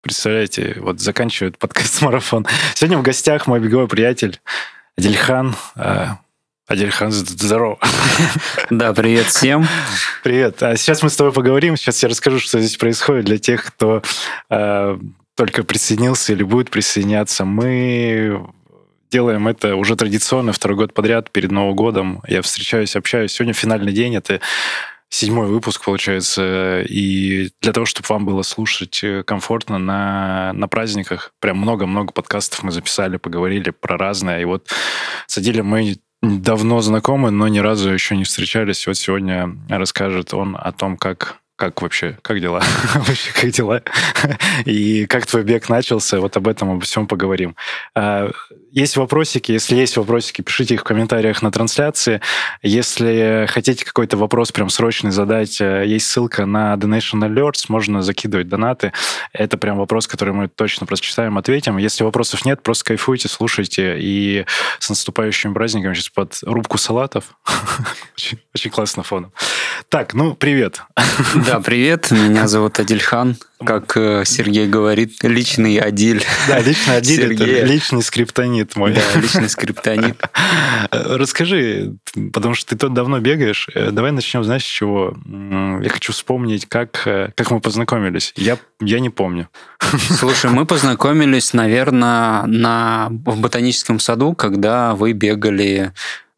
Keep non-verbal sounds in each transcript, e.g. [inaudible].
Представляете, вот заканчивает подкаст-марафон. [laughs] Сегодня в гостях мой беговой приятель Адельхан. А, Адельхан, здорово. [laughs] Да, привет всем. Привет. А сейчас мы с тобой поговорим. Сейчас я расскажу, что здесь происходит для тех, кто э, только присоединился или будет присоединяться. Мы делаем это уже традиционно второй год подряд перед Новым годом. Я встречаюсь, общаюсь. Сегодня финальный день. Это седьмой выпуск, получается, и для того, чтобы вам было слушать э, комфортно на, на праздниках, прям много-много подкастов мы записали, поговорили про разное, и вот садили мы давно знакомы, но ни разу еще не встречались. Вот сегодня расскажет он о том, как как вообще, как дела? [laughs] вообще, как дела? [laughs] И как твой бег начался? Вот об этом, обо всем поговорим. Есть вопросики. Если есть вопросики, пишите их в комментариях на трансляции. Если хотите какой-то вопрос прям срочный задать, э, есть ссылка на Donation Alerts, можно закидывать донаты. Это прям вопрос, который мы точно прочитаем, ответим. Если вопросов нет, просто кайфуйте, слушайте. И с наступающими праздниками сейчас под рубку салатов. [laughs] очень, очень классно фоном. Так, ну, привет. Да, привет, меня [laughs] зовут Адильхан. Как э, Сергей говорит, личный Адиль. Да, личный Адиль, это личный скриптонит мой. Да, личный скриптонит. [laughs] Расскажи, потому что ты тут давно бегаешь, э, давай начнем, знаешь, с чего? Я хочу вспомнить, как, э, как мы познакомились. Я, я не помню. [laughs] Слушай, мы познакомились, наверное, на, в ботаническом саду, когда вы бегали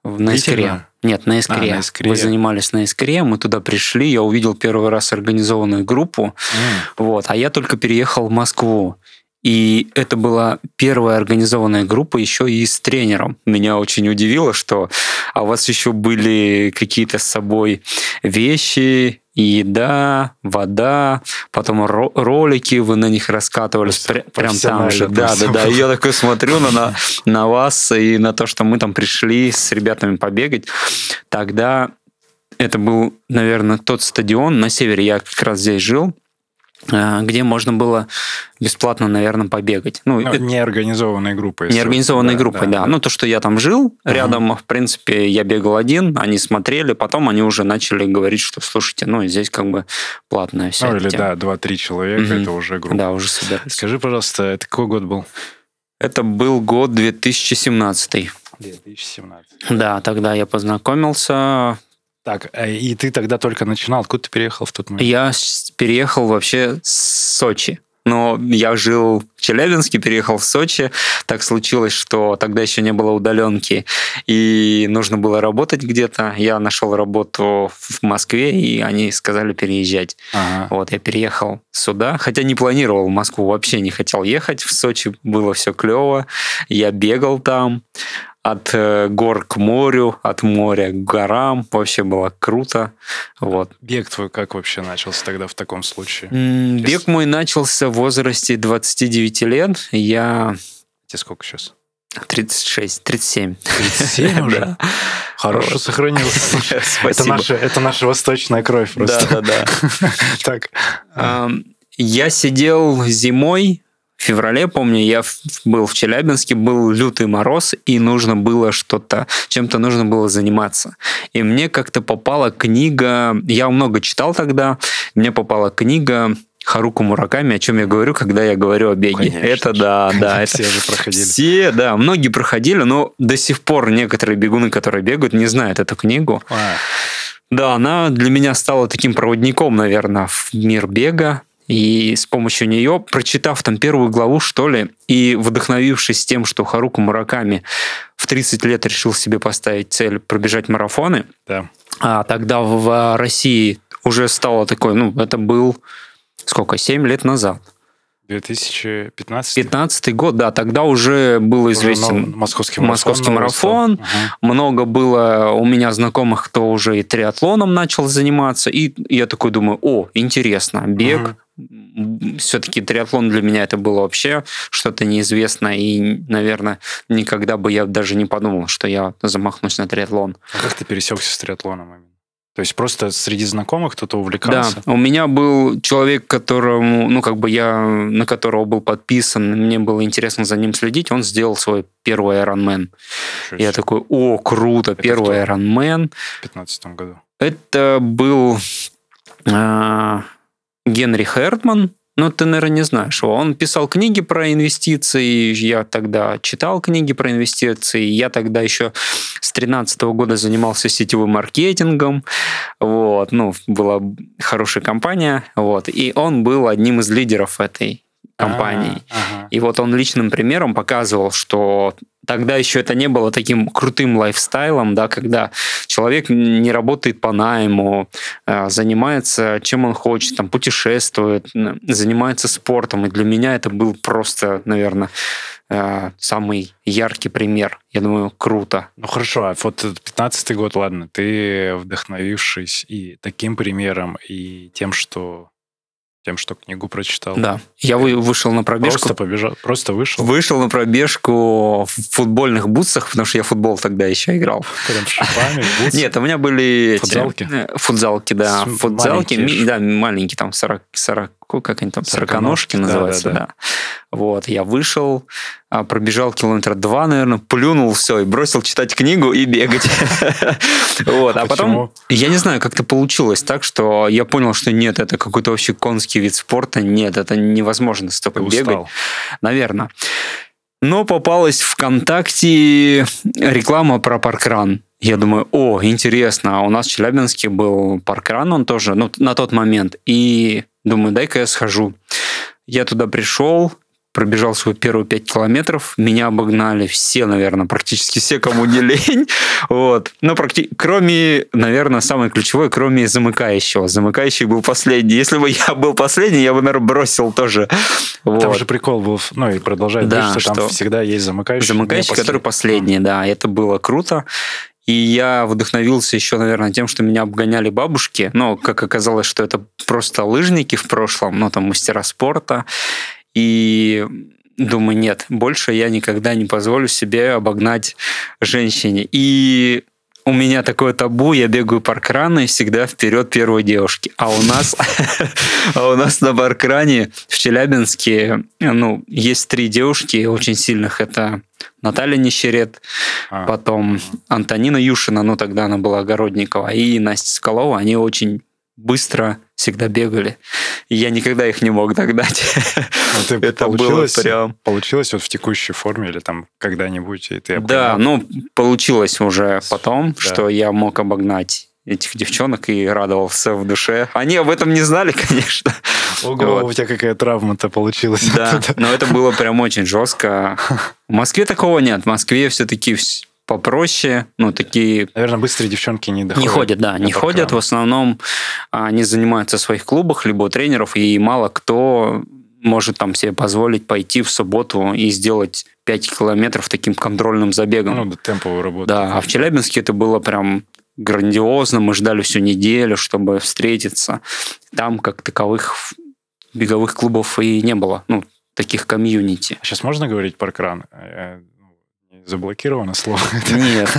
на Искре. Нет, на Искре. А, на Искре. Вы занимались на Искре, мы туда пришли, я увидел первый раз организованную группу, mm. вот, а я только переехал в Москву. И это была первая организованная группа еще и с тренером. Меня очень удивило, что а у вас еще были какие-то с собой вещи, еда, вода, потом ро- ролики, вы на них раскатывались пр- прям там же. Да, да, да. И я такой смотрю на, на, на вас и на то, что мы там пришли с ребятами побегать. Тогда это был, наверное, тот стадион на севере. Я как раз здесь жил. Э, где можно было бесплатно, наверное, побегать. Ну, ну неорганизованной группой. Неорганизованной да, группой, да, да. Ну, то, что я там жил рядом, uh-huh. в принципе, я бегал один, они смотрели, потом они уже начали говорить, что, слушайте, ну, здесь как бы платная вся Ну, или, тема. да, 2-3 человека, uh-huh. это уже группа. Да, уже собирались. Скажи, пожалуйста, это какой год был? Это был год 2017. 2017. Да, тогда я познакомился так, э, и ты тогда только начинал. Откуда ты переехал в тот момент? Я переехал вообще с Сочи. Но я жил в Челябинске, переехал в Сочи. Так случилось, что тогда еще не было удаленки, и нужно было работать где-то. Я нашел работу в Москве, и они сказали переезжать. Ага. Вот, я переехал сюда, хотя не планировал в Москву, вообще не хотел ехать. В Сочи было все клево. Я бегал там от э, гор к морю, от моря к горам. Вообще было круто. Вот. Бег твой как вообще начался тогда в таком случае? Бег мой начался в возрасте 29 лет. Я... Тебе сколько сейчас? 36, 37. 37 уже? Хорошо сохранился. [laughs] Это наша, это наша восточная кровь просто. Да, да, да. [laughs] Так. Я сидел зимой в феврале, помню, я был в Челябинске, был лютый мороз, и нужно было что-то, чем-то нужно было заниматься. И мне как-то попала книга, я много читал тогда, мне попала книга Харуку Мураками, о чем я говорю, когда я говорю о беге. Конечно. Это да, [laughs] да. Все это, же проходили. Все, да, многие проходили, но до сих пор некоторые бегуны, которые бегают, не знают эту книгу. А. Да, она для меня стала таким проводником, наверное, в мир бега. И с помощью нее, прочитав там первую главу, что ли, и вдохновившись тем, что Харуку Мураками в 30 лет решил себе поставить цель пробежать марафоны, да. а тогда в России уже стало такой, ну, это был сколько, 7 лет назад. 2015? 15 год, да, тогда уже был известен уже московский марафон. Московский марафон. Угу. Много было у меня знакомых, кто уже и триатлоном начал заниматься. И я такой думаю, о, интересно, бег, угу все-таки триатлон для меня это было вообще что-то неизвестное, и, наверное, никогда бы я даже не подумал, что я замахнусь на триатлон. А как ты пересекся с триатлоном? То есть просто среди знакомых кто-то увлекался? Да, у меня был человек, которому, ну, как бы я, на которого был подписан, мне было интересно за ним следить, он сделал свой первый Ironman. Я такой, о, круто, Это первый кто? Ironman. В 2015 году. Это был э, Генри Хертман, ну, ты, наверное, не знаешь его. Он писал книги про инвестиции, я тогда читал книги про инвестиции, я тогда еще с 2013 года занимался сетевым маркетингом, вот, ну, была хорошая компания, вот, и он был одним из лидеров этой компании. А-а-а. И вот он личным примером показывал, что тогда еще это не было таким крутым лайфстайлом, да, когда человек не работает по найму, а, занимается чем он хочет, там, путешествует, занимается спортом. И для меня это был просто, наверное, а, самый яркий пример. Я думаю, круто. Ну хорошо, а вот 15 год, ладно, ты вдохновившись и таким примером, и тем, что тем, что книгу прочитал. Да. Я вышел на пробежку. Просто побежал, просто вышел. Вышел на пробежку в футбольных бутсах, потому что я футбол тогда еще играл. Прям шипами, бутсы. Нет, у меня были футзалки. Эти, э, футзалки, да, футзалки, маленькие. да, маленькие, там 40, 40 как они там, сороконожки называются, да, да, да. Вот, я вышел, а, пробежал километра два, наверное, плюнул все и бросил читать книгу и бегать. [laughs] Вот, а потом, я не знаю, как это получилось так, что я понял, что нет, это какой-то вообще конский вид спорта, нет, это невозможно столько бегать. Наверное. Но попалась ВКонтакте реклама про паркран. Я думаю, о, интересно, а у нас в Челябинске был паркран, он тоже, ну, на тот момент. И думаю, дай-ка я схожу. Я туда пришел, пробежал свой первые пять километров, меня обогнали все, наверное, практически все, кому не лень. [laughs] Вот. Но практи... кроме, наверное, самое ключевое, кроме замыкающего. Замыкающий был последний. Если бы я был последний, я бы, наверное, бросил тоже. Вот. Там же прикол был, ну и продолжает да, быть, что, что там всегда есть замыкающий. Замыкающий, который последний, да. Это было круто. И я вдохновился еще, наверное, тем, что меня обгоняли бабушки. Но, как оказалось, что это просто лыжники в прошлом, ну, там, мастера спорта. И думаю, нет, больше я никогда не позволю себе обогнать женщине. И у меня такое табу, я бегаю паркраны всегда вперед первой девушки. А у нас, [laughs] а у нас на паркране в Челябинске, ну, есть три девушки очень сильных. Это Наталья Нищерет, а. потом Антонина Юшина, ну, тогда она была Огородникова, и Настя Скалова. Они очень быстро всегда бегали. И я никогда их не мог догнать. Ты [laughs] это получилось, было прям... Получилось вот в текущей форме или там когда-нибудь? И ты да, ну, получилось уже потом, да. что я мог обогнать этих девчонок и радовался в душе. Они об этом не знали, [laughs] конечно. Ого, вот. у тебя какая травма-то получилась. Да, но это было прям очень жестко. В Москве такого нет. В Москве все-таки попроще, ну, такие... Наверное, быстрые девчонки не доходят. Не ходят, да, не ходят. В основном они занимаются в своих клубах, либо у тренеров, и мало кто может там себе позволить пойти в субботу и сделать 5 километров таким контрольным забегом. Ну, да, темповую работу. Да, а в Челябинске это было прям грандиозно. Мы ждали всю неделю, чтобы встретиться. Там, как таковых беговых клубов и не было. Ну, таких комьюнити. Сейчас можно говорить про кран? Заблокировано слово. [laughs] Нет.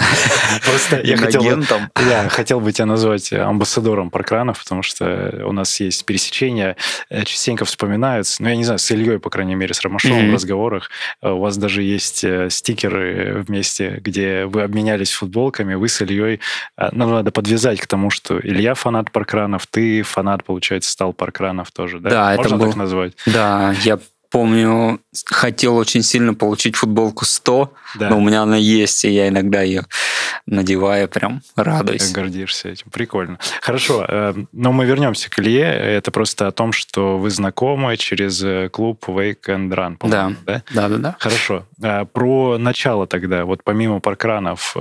Просто я хотел, бы, я хотел бы тебя назвать амбассадором паркранов, потому что у нас есть пересечения, э, частенько вспоминаются, ну, я не знаю, с Ильей, по крайней мере, с Ромашовым mm-hmm. в разговорах. Э, у вас даже есть э, стикеры вместе, где вы обменялись футболками, вы с Ильей. Нам надо подвязать к тому, что Илья фанат паркранов, ты фанат, получается, стал паркранов тоже, да? Да, Можно это был... так назвать? Да, я помню, хотел очень сильно получить футболку 100, да. но у меня она есть, и я иногда ее надеваю, прям радуюсь. Ты гордишься этим, прикольно. Хорошо, э, но мы вернемся к Илье. Это просто о том, что вы знакомы через э, клуб Wake and Run, да. да? Да, да, да. Хорошо. Э, про начало тогда, вот помимо паркранов,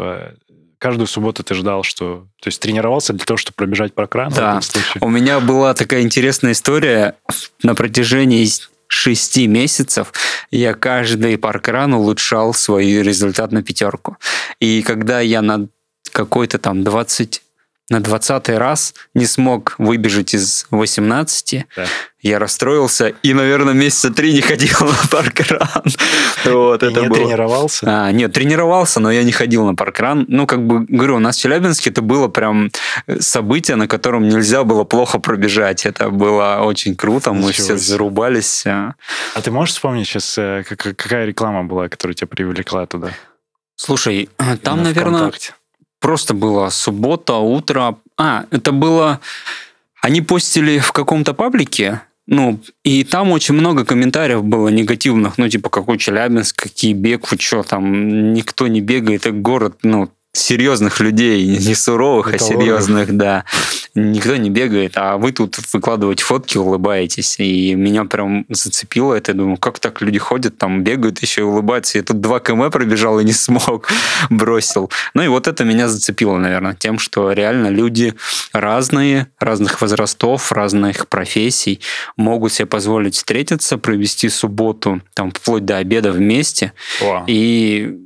каждую субботу ты ждал, что... То есть тренировался для того, чтобы пробежать паркран? Да. У меня была такая интересная история на протяжении шести месяцев я каждый паркран улучшал свой результат на пятерку. И когда я на какой-то там 20 на 20 раз не смог выбежать из 18, да. Я расстроился и, наверное, месяца три не ходил [laughs] на паркран. Вот, это не было... тренировался? А, нет, тренировался, но я не ходил на паркран. Ну, как бы, говорю, у нас в Челябинске это было прям событие, на котором нельзя было плохо пробежать. Это было очень круто, мы все зарубались. А ты можешь вспомнить сейчас, э, какая реклама была, которая тебя привлекла туда? Слушай, [clears throat] там, наверное, просто была суббота, утро. А, это было... Они постили в каком-то паблике, ну, и там очень много комментариев было негативных, ну, типа, какой Челябинск, какие бег, вы что, там никто не бегает, это город, ну, серьезных людей, [laughs] не суровых, Это а серьезных, да. Никто не бегает, а вы тут выкладываете фотки, улыбаетесь. И меня прям зацепило это. Я думаю, как так люди ходят, там бегают, еще и улыбаются. Я тут 2 км пробежал и не [laughs] смог, бросил. Ну и вот это меня зацепило, наверное, тем, что реально люди разные, разных возрастов, разных профессий могут себе позволить встретиться, провести субботу, там, вплоть до обеда вместе. Wow. И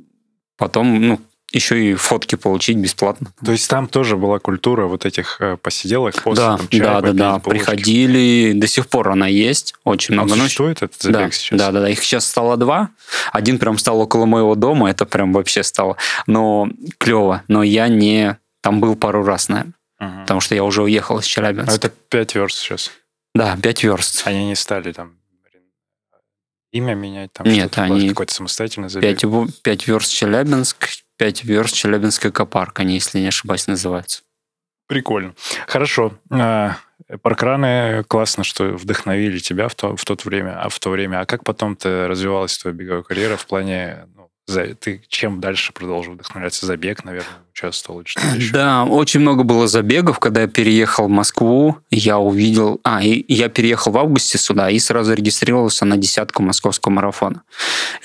потом, ну, еще и фотки получить бесплатно. То есть там тоже была культура вот этих э, посиделок, после да, там, чай, да, да, да, приходили, до сих пор она есть, очень много. Ну, что это забег да, сейчас? Да, да, да, их сейчас стало два, один прям стал около моего дома, это прям вообще стало, но клево, но я не, там был пару раз, наверное, угу. потому что я уже уехал из Челябинска. А это пять верст сейчас? Да, пять верст. Они не стали там имя менять, там Нет, они какой-то самостоятельный забег? 5, 5 верст Челябинск, 5 верст Челябинская копарка, они, если не ошибаюсь, называются. Прикольно. Хорошо. А, паркраны классно, что вдохновили тебя в, то, в тот время, а в то время. А как потом ты развивалась твоя беговая карьера в плане ну, за, ты чем дальше продолжил вдохновляться? Забег, наверное, участвовал или что-то еще? Да, очень много было забегов. Когда я переехал в Москву, я увидел... А, и я переехал в августе сюда и сразу регистрировался на десятку московского марафона.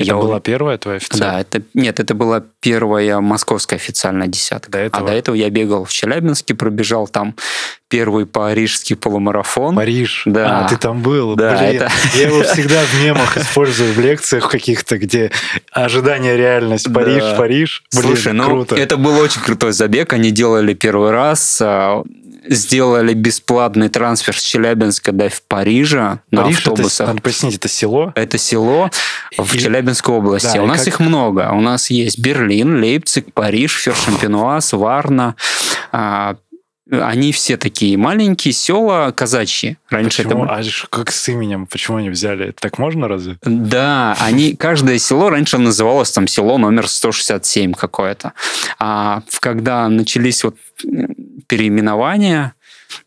Это я была первая твоя официальная? Да, это... Нет, это была первая московская официальная десятка. До этого? А до этого я бегал в Челябинске, пробежал там первый парижский полумарафон. Париж. Да. А, ты там был. Да, Блин, это... Я его всегда в мемах использую, в лекциях каких-то, где ожидание реальность. Париж, да. Париж. Блин, Слушай, ну, круто. это был очень крутой забег. Они делали первый раз а, сделали бесплатный трансфер с Челябинска до Парижа на Париж автобусах. Это, надо пояснить, это село? Это село в и... Челябинской области. Да, У нас как... их много. У нас есть Берлин, Лейпциг, Париж, Фершампенуаз, Варна, а, они все такие маленькие села казачьи. Раньше Почему? это... А как с именем? Почему они взяли? Так можно разве? Да, они... Каждое село раньше называлось там село номер 167 какое-то. А когда начались вот переименования,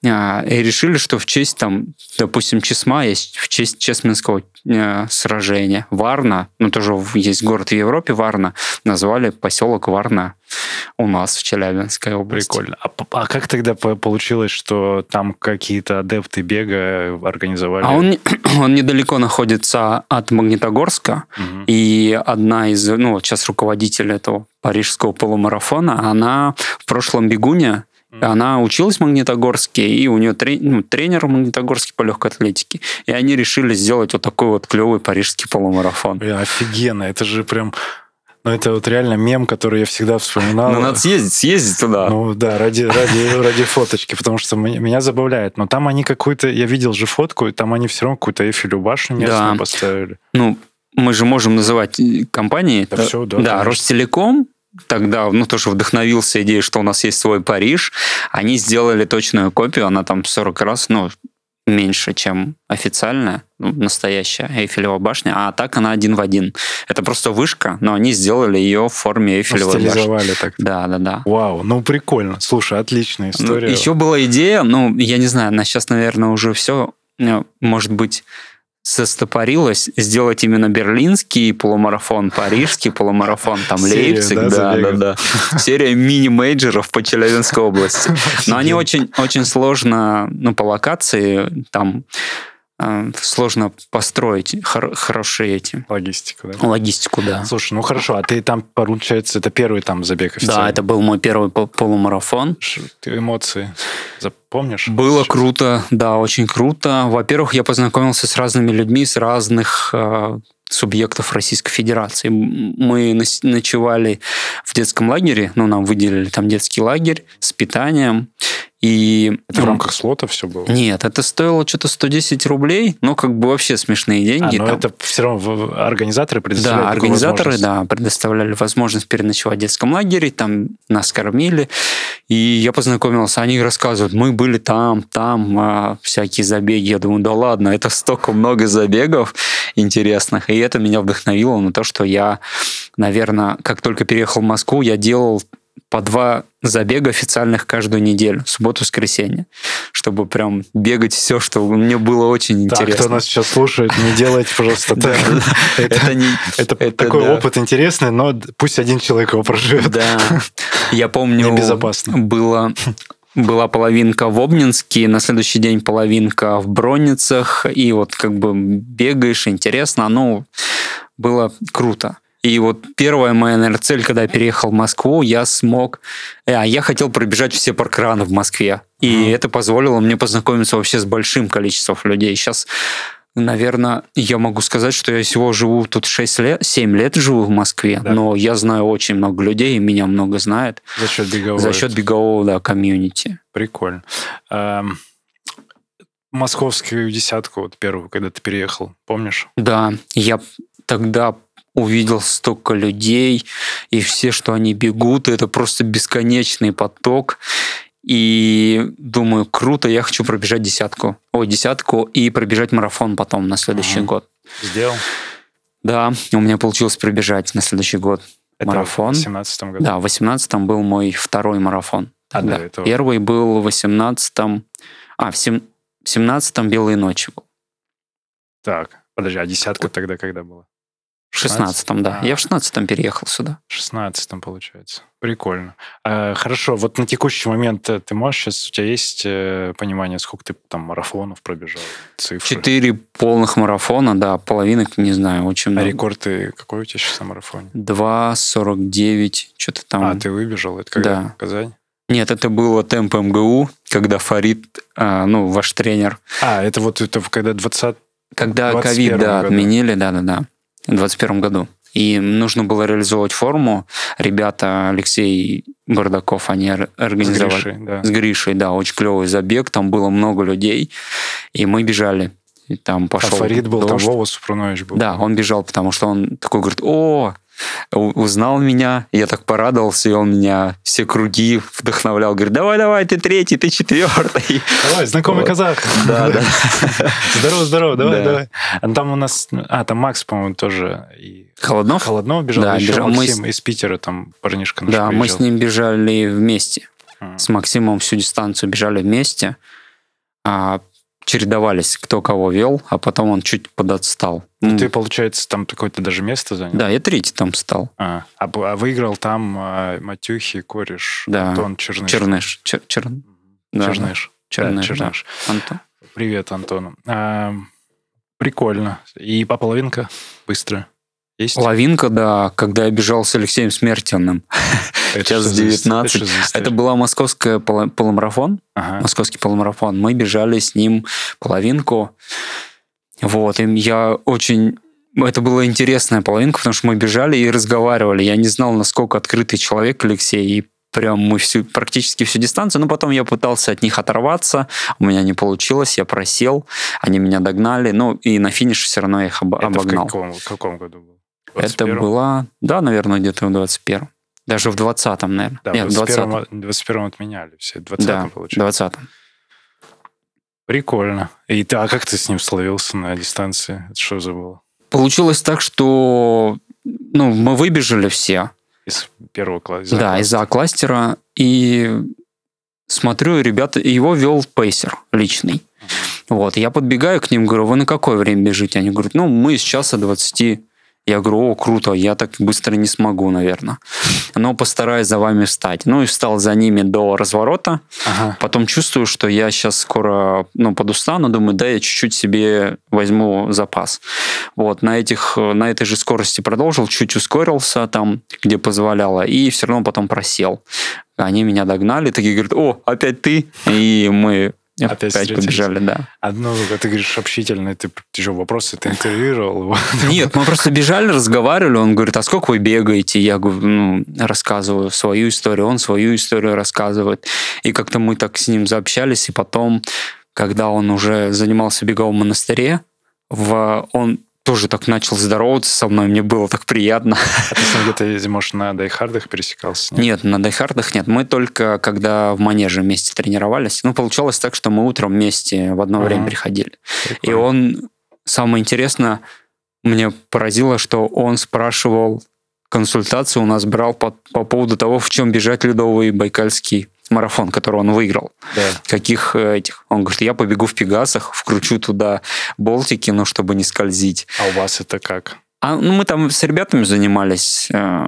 а, и решили, что в честь, там, допустим, Чесма есть в честь Чесменского э, сражения. Варна, ну тоже есть город в Европе, Варна, назвали поселок Варна у нас в Челябинской области. Прикольно. А, а как тогда получилось, что там какие-то адепты бега организовали? А он, [clears throat] он недалеко находится от Магнитогорска, угу. и одна из, ну вот сейчас руководитель этого парижского полумарафона, она в прошлом бегуне она училась в Магнитогорске, и у нее трен, ну, тренер в Магнитогорске по легкой атлетике. И они решили сделать вот такой вот клевый парижский полумарафон. Блин, офигенно. Это же прям ну, это вот реально мем, который я всегда вспоминал. Ну, надо съездить, съездить туда. Ну, да, ради, ради, ради фоточки, потому что меня забавляет. Но там они какую-то... Я видел же фотку, и там они все равно какую-то Эйфелю башню местную да. поставили. Ну, мы же можем называть компании. Да, все, да. Да, Ростелеком, тогда, ну, тоже вдохновился идеей, что у нас есть свой Париж, они сделали точную копию, она там 40 раз, ну, меньше, чем официальная, ну, настоящая Эйфелева башня, а так она один в один. Это просто вышка, но они сделали ее в форме Эйфелевой башни. так. Да, да, да. Вау, ну прикольно. Слушай, отличная ну, история. Ну, еще была идея, ну, я не знаю, на сейчас, наверное, уже все, ну, может быть, состопорилось сделать именно берлинский полумарафон, парижский полумарафон, там Серия, Лейпциг, да, да, да, да. Серия мини-мейджеров по Челябинской области. Но они очень, очень сложно, ну, по локации, там сложно построить хор- хорошие эти... Логистику, да? Логистику, да. Слушай, ну хорошо, а ты там, получается, это первый там забег официально? Да, это был мой первый полумарафон. Ты эмоции запомнишь? Было круто, да, очень круто. Во-первых, я познакомился с разными людьми, с разных э, субъектов Российской Федерации. Мы ночевали в детском лагере, ну, нам выделили там детский лагерь с питанием, И, это в рамках слота все было? Нет, это стоило что-то 110 рублей, но как бы вообще смешные деньги. А, но там. это все равно организаторы предоставляли Да, организаторы, да, предоставляли возможность переночевать в детском лагере, там нас кормили. И я познакомился, они рассказывают, мы были там, там, а, всякие забеги. Я думаю, да ладно, это столько много забегов интересных. И это меня вдохновило на то, что я, наверное, как только переехал в Москву, я делал по два забега официальных каждую неделю, субботу-воскресенье, чтобы прям бегать все, что мне было очень так, интересно. кто нас сейчас слушает, не делайте, пожалуйста, [laughs] так. Это такой опыт интересный, но пусть один человек его проживет. Да, я помню, было была половинка в Обнинске, на следующий день половинка в Бронницах, и вот как бы бегаешь, интересно, ну, было круто. И вот первая моя, наверное, цель, когда я переехал в Москву, я смог... А, я хотел пробежать все паркраны в Москве. И mm-hmm. это позволило мне познакомиться вообще с большим количеством людей. Сейчас, наверное, я могу сказать, что я всего живу тут 6 лет, 7 лет живу в Москве, да. но я знаю очень много людей, и меня много знает. За счет бегового. За счет бегового, да, комьюнити. Прикольно. Эм, московскую десятку, вот первую, когда ты переехал, помнишь? Да, я тогда увидел столько людей, и все, что они бегут, это просто бесконечный поток. И думаю, круто, я хочу пробежать десятку. Ой, десятку и пробежать марафон потом на следующий угу. год. Сделал? Да, у меня получилось пробежать на следующий год это марафон. в 18 году? Да, в 18 был мой второй марафон. Тогда. А до этого? Первый был в 18 А, в 17 белые ночи был. Так, подожди, а десятка тогда когда была? В 16-м, да. А. Я в 16-м переехал сюда. В 16-м, получается. Прикольно. А, хорошо, вот на текущий момент э, ты можешь сейчас, у тебя есть э, понимание, сколько ты там марафонов пробежал? Цифры? Четыре полных марафона, да, половинок, не знаю, очень а много. А рекорд ты какой у тебя сейчас на марафоне? 2.49, что-то там. А, ты выбежал? Это когда? Да. Казань? Нет, это было темп МГУ, когда Фарид, а, ну, ваш тренер. А, это вот это когда 20... Когда ковид, да, году. отменили, да-да-да 2021 году. И нужно было реализовывать форму. Ребята, Алексей Бардаков, они организовали... С Гришей, да. С Гришей, да, очень клевый забег. Там было много людей. И мы бежали. И там пошел а Фарид был, дождь. там Вова Супрунович был. Да, он бежал, потому что он такой говорит, о, узнал меня, я так порадовался, и он меня все круги вдохновлял, говорит, давай, давай, ты третий, ты четвертый. Давай, знакомый вот. казах. Да, да. [laughs] Здорово, здорово, давай, да. давай. А там у нас, а, там Макс, по-моему, тоже. И... Холоднов? Холоднов бежал, да, еще бежал. Максим мы из Питера, там парнишка наш Да, приезжал. мы с ним бежали вместе. А. С Максимом всю дистанцию бежали вместе. А чередовались, кто кого вел, а потом он чуть подотстал. Ну, ты, получается, там какое-то даже место занял? Да, я третий там стал. А, а, а выиграл там а, Матюхи, Кореш, да. Антон Черныш. Черныш. Чер, чер... Да, Черныш. Черныш, да, Черныш. Да. Антон. Привет, Антон. А, прикольно. И по половинка быстро. Есть? Лавинка, да, когда я бежал с Алексеем Смертельным. Час 19. Это, это была московская полумарафон. Ага. Московский полумарафон. Мы бежали с ним половинку. Вот, и я очень это была интересная половинка, потому что мы бежали и разговаривали. Я не знал, насколько открытый человек Алексей, и прям мы всю, практически всю дистанцию, но потом я пытался от них оторваться, у меня не получилось, я просел, они меня догнали, ну и на финише все равно я их об, Это обогнал. в каком, в каком году был? Это была, да, наверное, где-то в 21-м. Даже в 20-м, наверное. Да, Нет, в 21-м, 21 отменяли все, в 20-м, да, получается. 20-м. Прикольно. И а как ты с ним словился на дистанции? Это что за было? Получилось так, что ну, мы выбежали все. Из первого кластера? Да, из А-кластера. И смотрю, ребята, его вел пейсер личный. Uh-huh. Вот, я подбегаю к ним, говорю, вы на какое время бежите? Они говорят, ну, мы с часа 20 я говорю, о, круто, я так быстро не смогу, наверное. Но постараюсь за вами встать. Ну и встал за ними до разворота. Ага. Потом чувствую, что я сейчас скоро ну, подустану. Думаю, да, я чуть-чуть себе возьму запас. Вот, на, этих, на этой же скорости продолжил, чуть ускорился там, где позволяло, и все равно потом просел. Они меня догнали, такие говорят, о, опять ты? И мы опять, опять побежали, да. Одно, ты говоришь, общительный, ты, ты что, вопросы, ты интервьюировал его? [laughs] Нет, мы просто бежали, разговаривали, он говорит, а сколько вы бегаете? Я ну, рассказываю свою историю, он свою историю рассказывает. И как-то мы так с ним заобщались, и потом, когда он уже занимался в беговом монастыре, в, он тоже так начал здороваться со мной, мне было так приятно. А ты с ним где-то, может, на дайхардах пересекался? Нет? нет, на дайхардах нет. Мы только, когда в манеже вместе тренировались, ну, получалось так, что мы утром вместе в одно uh-huh. время приходили. Прикольно. И он, самое интересное, мне поразило, что он спрашивал консультацию у нас брал по, по поводу того, в чем бежать ледовый байкальский марафон, который он выиграл. Да. Каких э, этих? Он говорит, я побегу в Пегасах, вкручу туда болтики, но чтобы не скользить. А у вас это как? А, ну, мы там с ребятами занимались, э,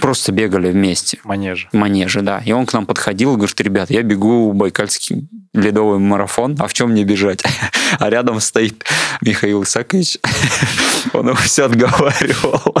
просто бегали вместе. Манежи. Манежи, да. И он к нам подходил и говорит, ребят, я бегу байкальский ледовый марафон, а в чем мне бежать? [laughs] А рядом стоит Михаил Исакович, [laughs] он его все отговаривал.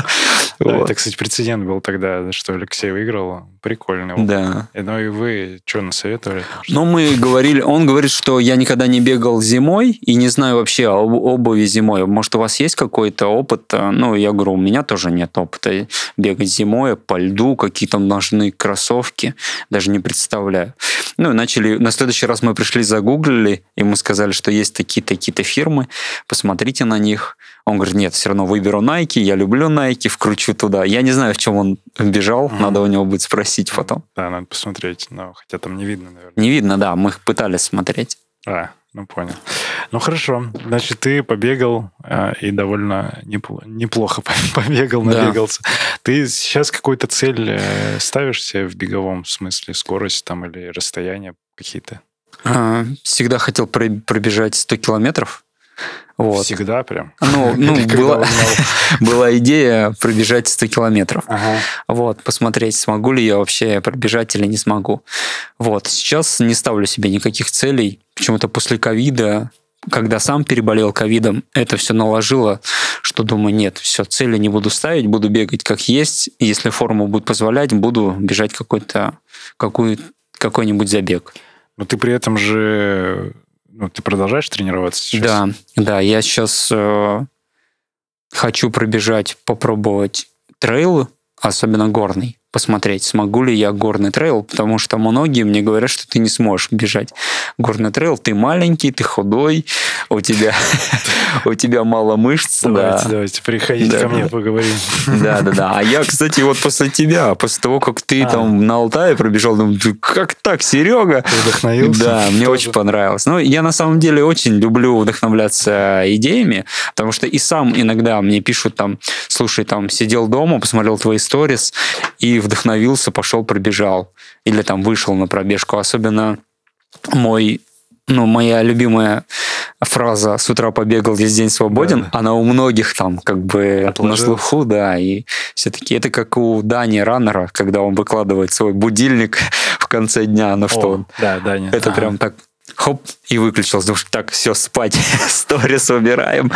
Да, вот. Это, кстати, прецедент был тогда, что Алексей выиграл. Прикольный опыт. Да. И, ну и вы что насоветовали? Ну, мы говорили, он говорит, что я никогда не бегал зимой и не знаю вообще об обуви зимой. Может, у вас есть какой-то опыт? Ну, я говорю, у меня тоже нет опыта бегать зимой по льду, какие там нужны кроссовки, даже не представляю. Ну, и начали, на следующий раз мы пришли, загуглили, и мы сказали, что есть такие-такие-то фирмы, посмотрите на них. Он говорит, нет, все равно выберу Nike, я люблю Nike, вкручу туда. Я не знаю, в чем он бежал, mm надо у него будет спросить потом. Да, надо посмотреть, но хотя там не видно, наверное. Не видно, да, мы их пытались смотреть. А, ну понял. Ну хорошо, значит, ты побегал э, и довольно неплохо, неплохо [laughs] побегал, набегался. Да. Ты сейчас какую-то цель э, ставишь себе в беговом смысле, скорость там или расстояние какие-то? А, всегда хотел пробежать 100 километров. Вот. Всегда прям? Ну, [laughs] ну была, [laughs] была идея пробежать 100 километров. Ага. Вот, посмотреть, смогу ли я вообще пробежать или не смогу. Вот, сейчас не ставлю себе никаких целей. Почему-то после ковида когда сам переболел ковидом, это все наложило, что думаю, нет, все, цели не буду ставить, буду бегать как есть. Если форма будет позволять, буду бежать какой-то какой, какой-нибудь забег. Но ты при этом же ну, ты продолжаешь тренироваться сейчас? Да, да, я сейчас э, хочу пробежать, попробовать трейл, особенно горный посмотреть, смогу ли я горный трейл, потому что многие мне говорят, что ты не сможешь бежать горный трейл, ты маленький, ты худой, у тебя, [laughs] у тебя мало мышц. Давайте, да. давайте, приходите ко мне, поговорим. [laughs] Да, да, да. А я, кстати, вот после тебя, после того, как ты а. там на Алтае пробежал, думаю, как так, Серега? Вдохновился? Да, мне очень понравилось. Ну, я на самом деле очень люблю вдохновляться идеями, потому что и сам иногда мне пишут там, слушай, там, сидел дома, посмотрел твои сторис, и вдохновился, пошел, пробежал. Или там вышел на пробежку. Особенно мой ну, моя любимая фраза «с утра побегал, весь день свободен», да, она у многих там как бы Отложил. на слуху, да, и все-таки это как у Дани Раннера, когда он выкладывает свой будильник [laughs] в конце дня, ну что О, да, Даня. это ага. прям так хоп, и выключился. Думаю, так, все, спать, [laughs] сторис убираем.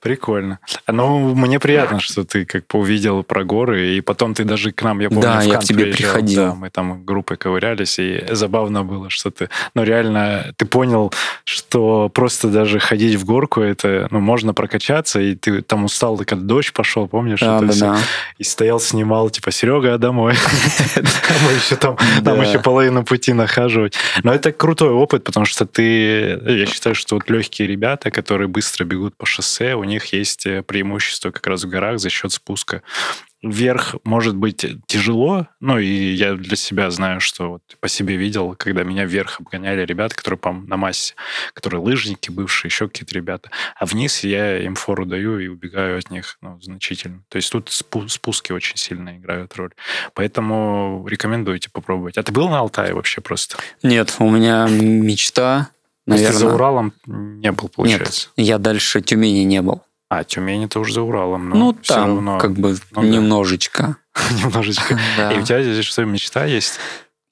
Прикольно. Ну, мне приятно, что ты как бы увидел про горы, и потом ты даже к нам, я помню, да, в я к тебе приезжал, приходил. Да, мы там группой ковырялись, и забавно было, что ты, ну, реально, ты понял, что просто даже ходить в горку, это, ну, можно прокачаться, и ты там устал, когда дождь пошел, помнишь? Да, да, да. И стоял, снимал, типа, Серега, домой. [laughs] [laughs] Мы еще там, там еще половину пути нахаживать. Но это крутой опыт, потому что ты, я считаю, что вот легкие ребята, которые быстро бегут по шоссе, у них них есть э, преимущество как раз в горах за счет спуска. Вверх может быть тяжело, ну и я для себя знаю, что вот по себе видел, когда меня вверх обгоняли ребята, которые по на массе, которые лыжники бывшие, еще какие-то ребята, а вниз я им фору даю и убегаю от них ну, значительно. То есть тут спуски очень сильно играют роль. Поэтому рекомендуйте попробовать. А ты был на Алтае вообще просто? Нет, у меня мечта Наверное. Ты за Уралом не был, получается? Нет, я дальше Тюмени не был. А, Тюмень это уже за Уралом. Но ну, там равно... как бы ну, немножечко. [laughs] немножечко. И у тебя здесь что, мечта есть?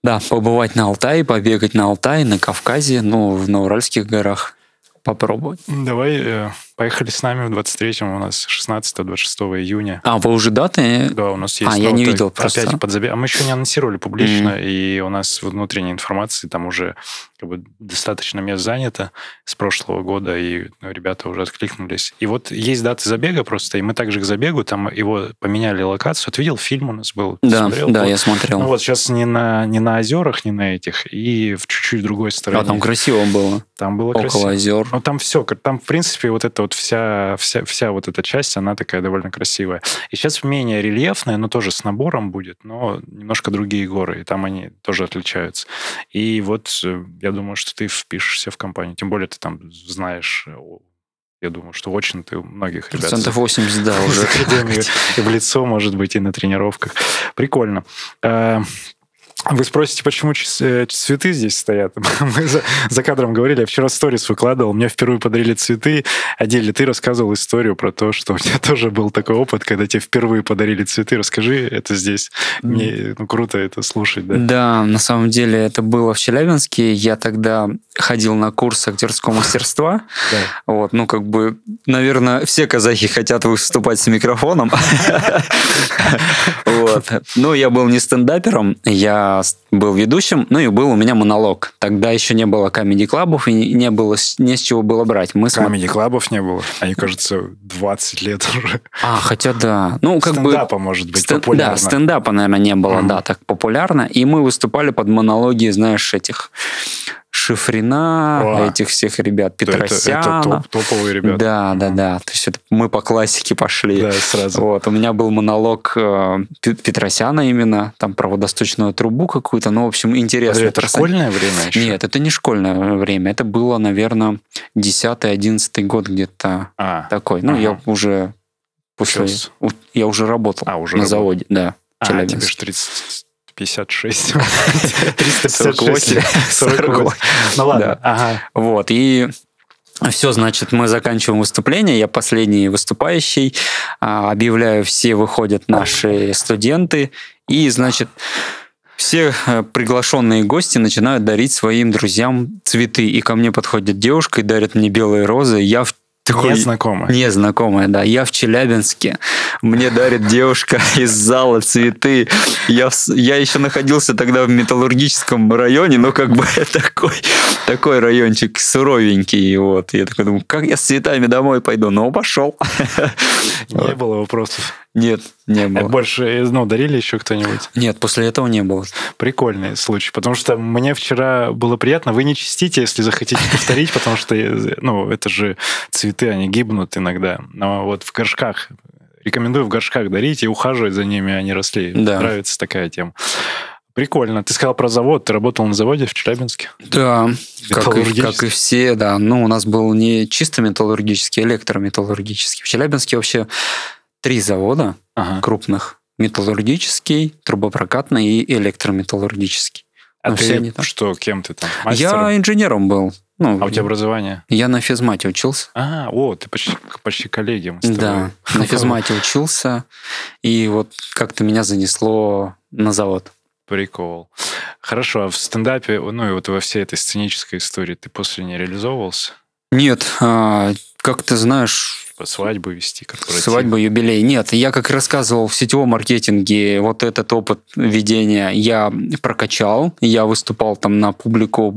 Да, побывать на Алтае, побегать на Алтае, на Кавказе, ну, на Уральских горах попробовать. Давай э, Поехали с нами в 23-м, у нас 16-26 июня. А, вы уже даты? Да, у нас есть. А, я не видел просто. Опять подзабег. А мы еще не анонсировали публично, mm-hmm. и у нас внутренней информации там уже как бы достаточно мест занято с прошлого года, и ну, ребята уже откликнулись. И вот есть даты забега просто, и мы также к забегу, там его поменяли локацию. Ты видел, фильм у нас был? Да, смотрел? да, вот. я смотрел. Ну вот сейчас не на, не на озерах, не на этих, и в чуть-чуть другой стороне. А там красиво было. Там было Около красиво. озер. Ну там все, там в принципе вот эта вот вся, вся, вся вот эта часть, она такая довольно красивая. И сейчас менее рельефная, но тоже с набором будет, но немножко другие горы, и там они тоже отличаются. И вот э, я думаю, что ты впишешься в компанию. Тем более ты там знаешь э, я думаю, что очень ты у многих ребят... Процентов 80, да, [laughs] уже. И в лицо, может быть, и на тренировках. Прикольно. Э, вы спросите, почему э, цветы здесь стоят? [laughs] Мы за, за кадром говорили, я вчера сторис выкладывал, мне впервые подарили цветы. Адель, ты рассказывал историю про то, что у тебя [laughs] тоже был такой опыт, когда тебе впервые подарили цветы. Расскажи это здесь. Мне ну, круто это слушать. Да? да, на самом деле это было в Челябинске. Я тогда ходил на курс актерского мастерства. [laughs] Вот, ну, как бы, наверное, все казахи хотят выступать с микрофоном. Вот. Ну, я был не стендапером, я был ведущим, ну и был у меня монолог. Тогда еще не было комедий-клабов и не было не с чего было брать. Мы комедий-клабов не было? Они, кажется, 20 лет уже. А, хотя да. Ну, как стендапа, бы... Стендапа, может быть, стен... популярно. Да, стендапа, наверное, не было, mm. да, так популярно. И мы выступали под монологи, знаешь, этих Шифрина, О, этих всех ребят, Петросяна. Это, это топ, топовые ребята. Да, да, да. То есть это мы по классике пошли. Да, сразу. Вот. У меня был монолог э, Петросяна именно, там про водосточную трубу какую-то. Ну, в общем, интересно. Это просто... школьное время еще? Нет, это не школьное время. Это было, наверное, 10-11 год где-то а, такой. Ну, ага. я уже после... Сейчас. Я уже работал а, уже на работал. заводе, да. А, тебе же 30 56. 358. 48. Ну ладно. Ага. Вот, и все, значит, мы заканчиваем выступление, я последний выступающий, а, объявляю, все выходят наши студенты, и, значит, все э, приглашенные гости начинают дарить своим друзьям цветы. И ко мне подходит девушка и дарит мне белые розы. Я в такой... Незнакомая. Незнакомая, да. Я в Челябинске. Мне дарит девушка [laughs] из зала цветы. Я, я еще находился тогда в металлургическом районе, но как бы [laughs] такой, такой райончик суровенький. Вот. Я такой думаю, как я с цветами домой пойду? Ну, пошел. [laughs] Не было вопросов. Нет, не было. [laughs] Больше, ну, дарили еще кто-нибудь? Нет, после этого не было. Прикольный случай, потому что мне вчера было приятно. Вы не чистите, если захотите повторить, потому что, ну, это же цветы, они гибнут иногда. Но вот в горшках рекомендую в горшках дарить и ухаживать за ними, они росли. Да. Нравится такая тема. Прикольно. Ты сказал про завод. Ты работал на заводе в Челябинске? Да, как и, как и все, да. Ну, у нас был не чисто металлургический, а электрометаллургический. В Челябинске вообще три завода ага. крупных. Металлургический, трубопрокатный и электрометаллургический. А ну, ты что, кем ты там? Мастером? Я инженером был. Ну, а у тебя образование? Я на физмате учился. А, о, ты почти, почти коллеги. Да, на физмате учился. И вот как-то меня занесло на завод. Прикол. Хорошо, а в стендапе, ну и вот во всей этой сценической истории ты после не реализовывался? Нет, а, как ты знаешь, типа свадьбы вести, корпоратив. Свадьбу, юбилей. Нет, я как рассказывал в сетевом маркетинге, вот этот опыт ведения я прокачал. Я выступал там на публику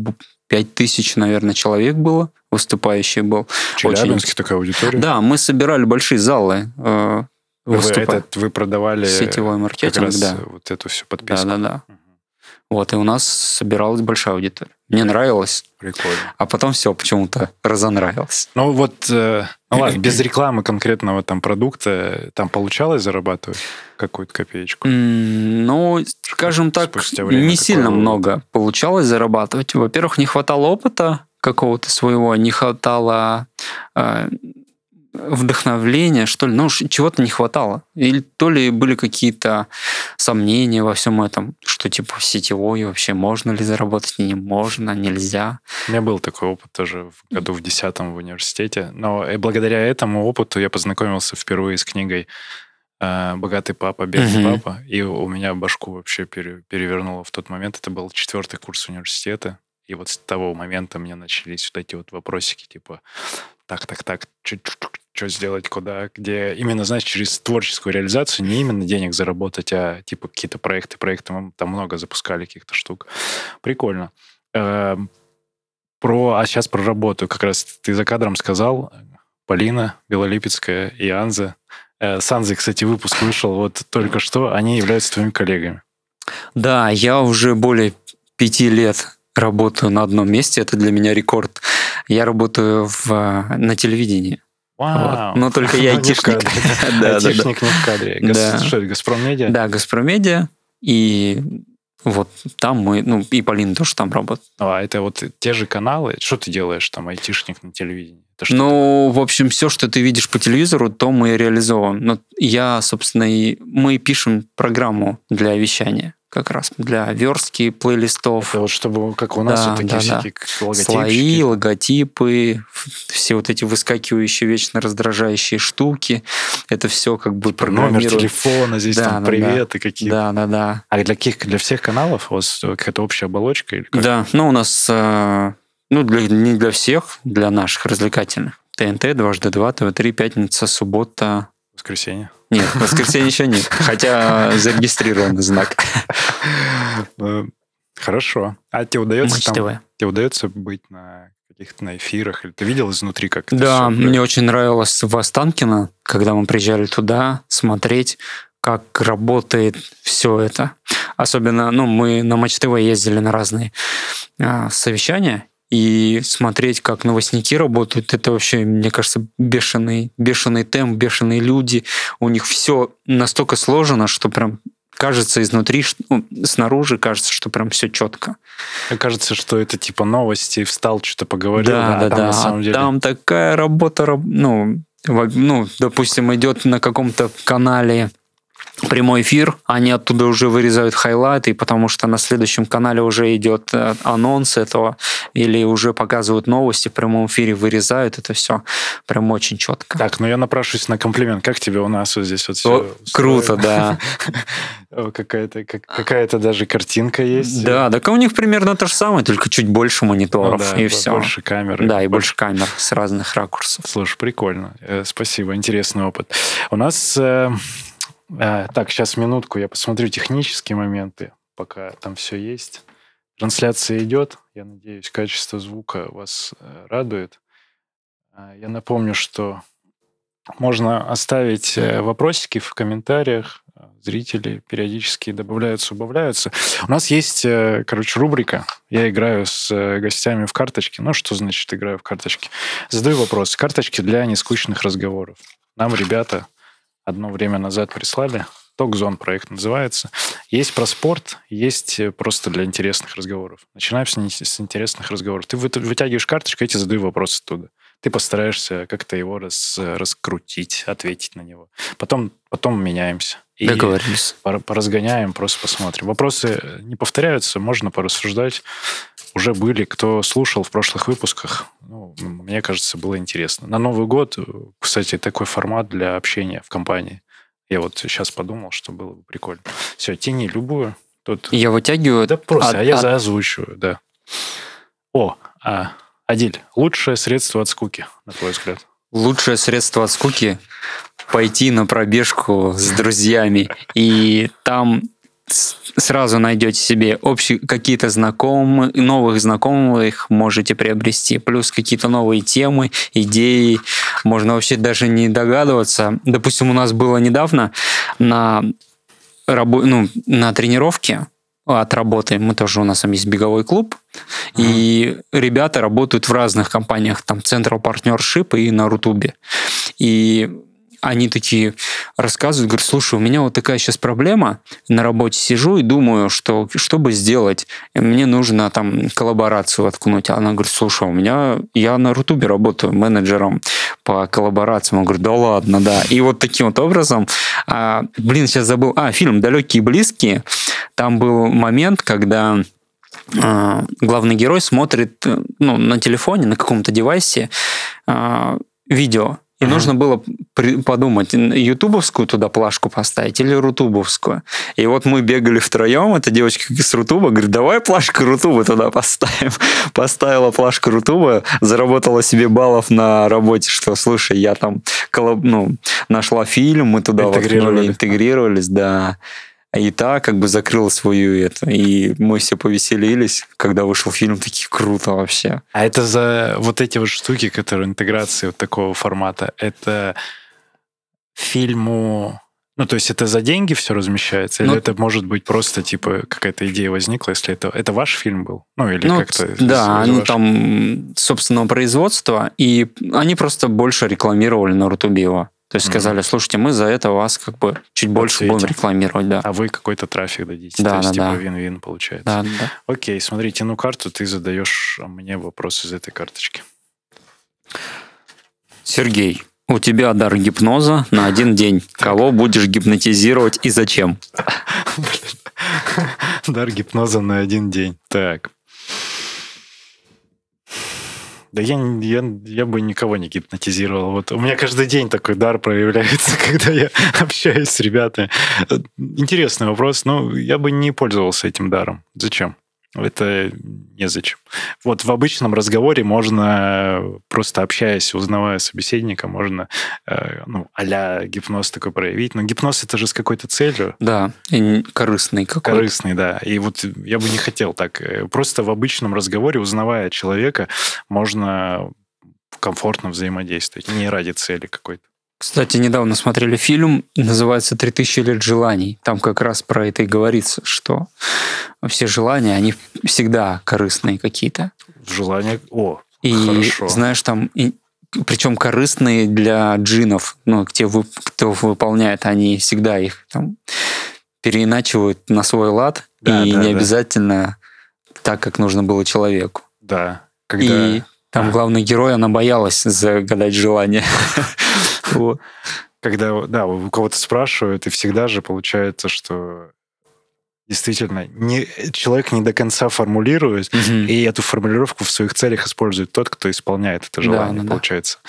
5000, наверное, человек было, выступающий был. Челябинске Очень... такая аудитория? Да, мы собирали большие залы. Э, вы, этот, вы продавали сетевой маркетинг, да. вот эту всю подписку. Да, да, да. Вот, и у нас собиралась большая аудитория. Мне нравилось. Прикольно. А потом все почему-то разонравилось. Ну вот, э, ну ладно, без рекламы конкретного там продукта, там получалось зарабатывать какую-то копеечку? ну, скажем так, не сильно много получалось зарабатывать. Во-первых, не хватало опыта какого-то своего, не хватало э, вдохновления, что ли, ну, чего-то не хватало. Или то ли были какие-то сомнения во всем этом, что типа сетевой вообще можно ли заработать, не можно, нельзя. У меня был такой опыт тоже в году в десятом в университете, но и благодаря этому опыту я познакомился впервые с книгой э, «Богатый папа, бедный угу. папа», и у меня башку вообще перевернуло в тот момент. Это был четвертый курс университета, и вот с того момента мне начались вот эти вот вопросики, типа, так, так, так, что сделать, куда, где именно, знаешь, через творческую реализацию не именно денег заработать, а типа какие-то проекты, проекты мы там много запускали каких-то штук. Прикольно. Эм, про, а сейчас про работу. Как раз ты за кадром сказал, Полина Белолипецкая и Анза. Э, с Анзой, кстати, выпуск вышел вот только что. Они являются твоими коллегами. Да, я уже более пяти лет работаю на одном месте. Это для меня рекорд. Я работаю в, на телевидении. Вау. Вот. Но только я айтишник. [laughs] Айтишник не в кадре. Что это, Газпром Медиа? Да, Газпром Медиа. И вот там мы, ну, и Полина тоже там работает. А это вот те же каналы? Что ты делаешь там, айтишник на телевидении? Ну, в общем, все, что ты видишь по телевизору, то мы реализовываем. Но я, собственно, и мы пишем программу для вещания как раз для верстки плейлистов. Это вот чтобы, как у нас, да, вот такие да, всякие да. Слои, логотипы, все вот эти выскакивающие, вечно раздражающие штуки. Это все как бы типа Номер телефона, здесь да, там да, приветы да. какие-то. Да, да, да. А для каких, для всех каналов у вас какая-то общая оболочка? Или как? Да, ну у нас, э, ну для, не для всех, для наших развлекательных. ТНТ, дважды два, ТВ-3, пятница, суббота. Воскресенье. Нет, в воскресенье еще нет. Хотя зарегистрирован знак. Ну, хорошо. А тебе удается, там, тебе удается быть на каких-то на эфирах? Или ты видел изнутри, как Да, мне очень нравилось в Останкино, когда мы приезжали туда смотреть, как работает все это. Особенно, ну, мы на Матч ТВ ездили на разные а, совещания, и смотреть, как новостники работают, это вообще, мне кажется, бешеный, бешеный темп, бешеные люди. У них все настолько сложено, что прям кажется изнутри, ну, снаружи кажется, что прям все четко. Кажется, что это типа новости, встал, что-то поговорил. Да, да, да. Там, да. На самом деле... там такая работа, ну, ну, допустим, идет на каком-то канале прямой эфир, они оттуда уже вырезают хайлайты, потому что на следующем канале уже идет э, анонс этого, или уже показывают новости в прямом эфире, вырезают это все прям очень четко. Так, ну я напрашиваюсь на комплимент. Как тебе у нас вот здесь вот все? Круто, да. [laughs] Какая-то какая-то даже картинка есть. Да, так у них примерно то же самое, только чуть больше мониторов и все. Больше камер. Да, и больше камер с разных ракурсов. Слушай, прикольно. Э, спасибо, интересный опыт. У нас э, а, так, сейчас минутку, я посмотрю технические моменты, пока там все есть. Трансляция идет. Я надеюсь, качество звука вас э, радует. А, я напомню, что можно оставить э, вопросики в комментариях. Зрители периодически добавляются, убавляются. У нас есть, э, короче, рубрика. Я играю с гостями в карточки. Ну, что значит играю в карточки? Задаю вопрос. Карточки для нескучных разговоров. Нам ребята одно время назад прислали. Токзон проект называется. Есть про спорт, есть просто для интересных разговоров. Начинаем с, с интересных разговоров. Ты вытягиваешь карточку, я тебе задаю вопрос оттуда. Ты постараешься как-то его рас, раскрутить, ответить на него. Потом, потом меняемся. И Договорились. Поразгоняем, просто посмотрим. Вопросы не повторяются, можно порассуждать. Уже были, кто слушал в прошлых выпусках. Ну, мне кажется, было интересно. На Новый год, кстати, такой формат для общения в компании. Я вот сейчас подумал, что было бы прикольно. Все, тяни любую. Тут... Я вытягиваю... Да просто, от, а я от... озвучиваю, да. О, а, Адиль, лучшее средство от скуки, на твой взгляд? Лучшее средство от скуки пойти на пробежку с друзьями, и там сразу найдете себе общие какие-то знакомые, новых знакомых можете приобрести, плюс какие-то новые темы, идеи, можно вообще даже не догадываться. Допустим, у нас было недавно на, рабо- ну, на тренировке от работы, мы тоже, у нас там есть беговой клуб, uh-huh. и ребята работают в разных компаниях, там Central Partnership и на Рутубе. И они такие рассказывают, говорят, слушай, у меня вот такая сейчас проблема, на работе сижу и думаю, что чтобы сделать, мне нужно там коллаборацию воткнуть. Она говорит, слушай, у меня, я на Рутубе работаю менеджером по коллаборациям. Он говорит, да ладно, да. И вот таким вот образом, а, блин, сейчас забыл, а, фильм «Далекие и близкие», там был момент, когда а, главный герой смотрит ну, на телефоне, на каком-то девайсе а, видео, И uh-huh. нужно было при- подумать, ютубовскую туда плашку поставить или рутубовскую. И вот мы бегали втроем, эта девочка с рутуба говорит, давай плашку рутуба туда поставим. [laughs] Поставила плашку рутуба, заработала себе баллов на работе, что, слушай, я там ну, нашла фильм, мы туда интегрировали. интегрировались, да. И та как бы закрыла свою это. И мы все повеселились, когда вышел фильм, такие круто вообще. А это за вот эти вот штуки, которые интеграции вот такого формата, это фильму... Ну, то есть это за деньги все размещается? Или ну, это может быть просто, типа, какая-то идея возникла, если это... Это ваш фильм был? Ну, или ну, как-то... Да, они ваш... там собственного производства, и они просто больше рекламировали его. То есть сказали, слушайте, мы за это вас как бы чуть больше будем рекламировать, да. А вы какой-то трафик дадите. Да, То есть, да, типа, вин-вин получается. Да, да. Окей, смотри, тяну карту, ты задаешь мне вопрос из этой карточки. Сергей, у тебя дар гипноза на один день. Кого будешь гипнотизировать и зачем? [laughs] Дар гипноза на один день. Так. Да я, я, я бы никого не гипнотизировал. Вот у меня каждый день такой дар проявляется, [laughs] когда я общаюсь с ребятами. Интересный вопрос, но я бы не пользовался этим даром. Зачем? Это незачем. Вот в обычном разговоре можно, просто общаясь, узнавая собеседника, можно, э, ну, а гипноз такой проявить. Но гипноз это же с какой-то целью. Да, и корыстный какой-то. Корыстный, да. И вот я бы не хотел так. Э, просто в обычном разговоре, узнавая человека, можно комфортно взаимодействовать, не ради цели какой-то. Кстати, недавно смотрели фильм, называется «Три тысячи лет желаний». Там как раз про это и говорится, что все желания, они всегда корыстные какие-то. Желания... О, и, хорошо. знаешь, там... И, причем корыстные для джинов, ну, те, кто выполняет, они всегда их там переиначивают на свой лад, да, и да, не да. обязательно так, как нужно было человеку. Да. Когда... И там главный герой, она боялась загадать желание. [laughs] Когда, да, у кого-то спрашивают, и всегда же получается, что действительно не, человек не до конца формулирует, и эту формулировку в своих целях использует тот, кто исполняет это желание, получается.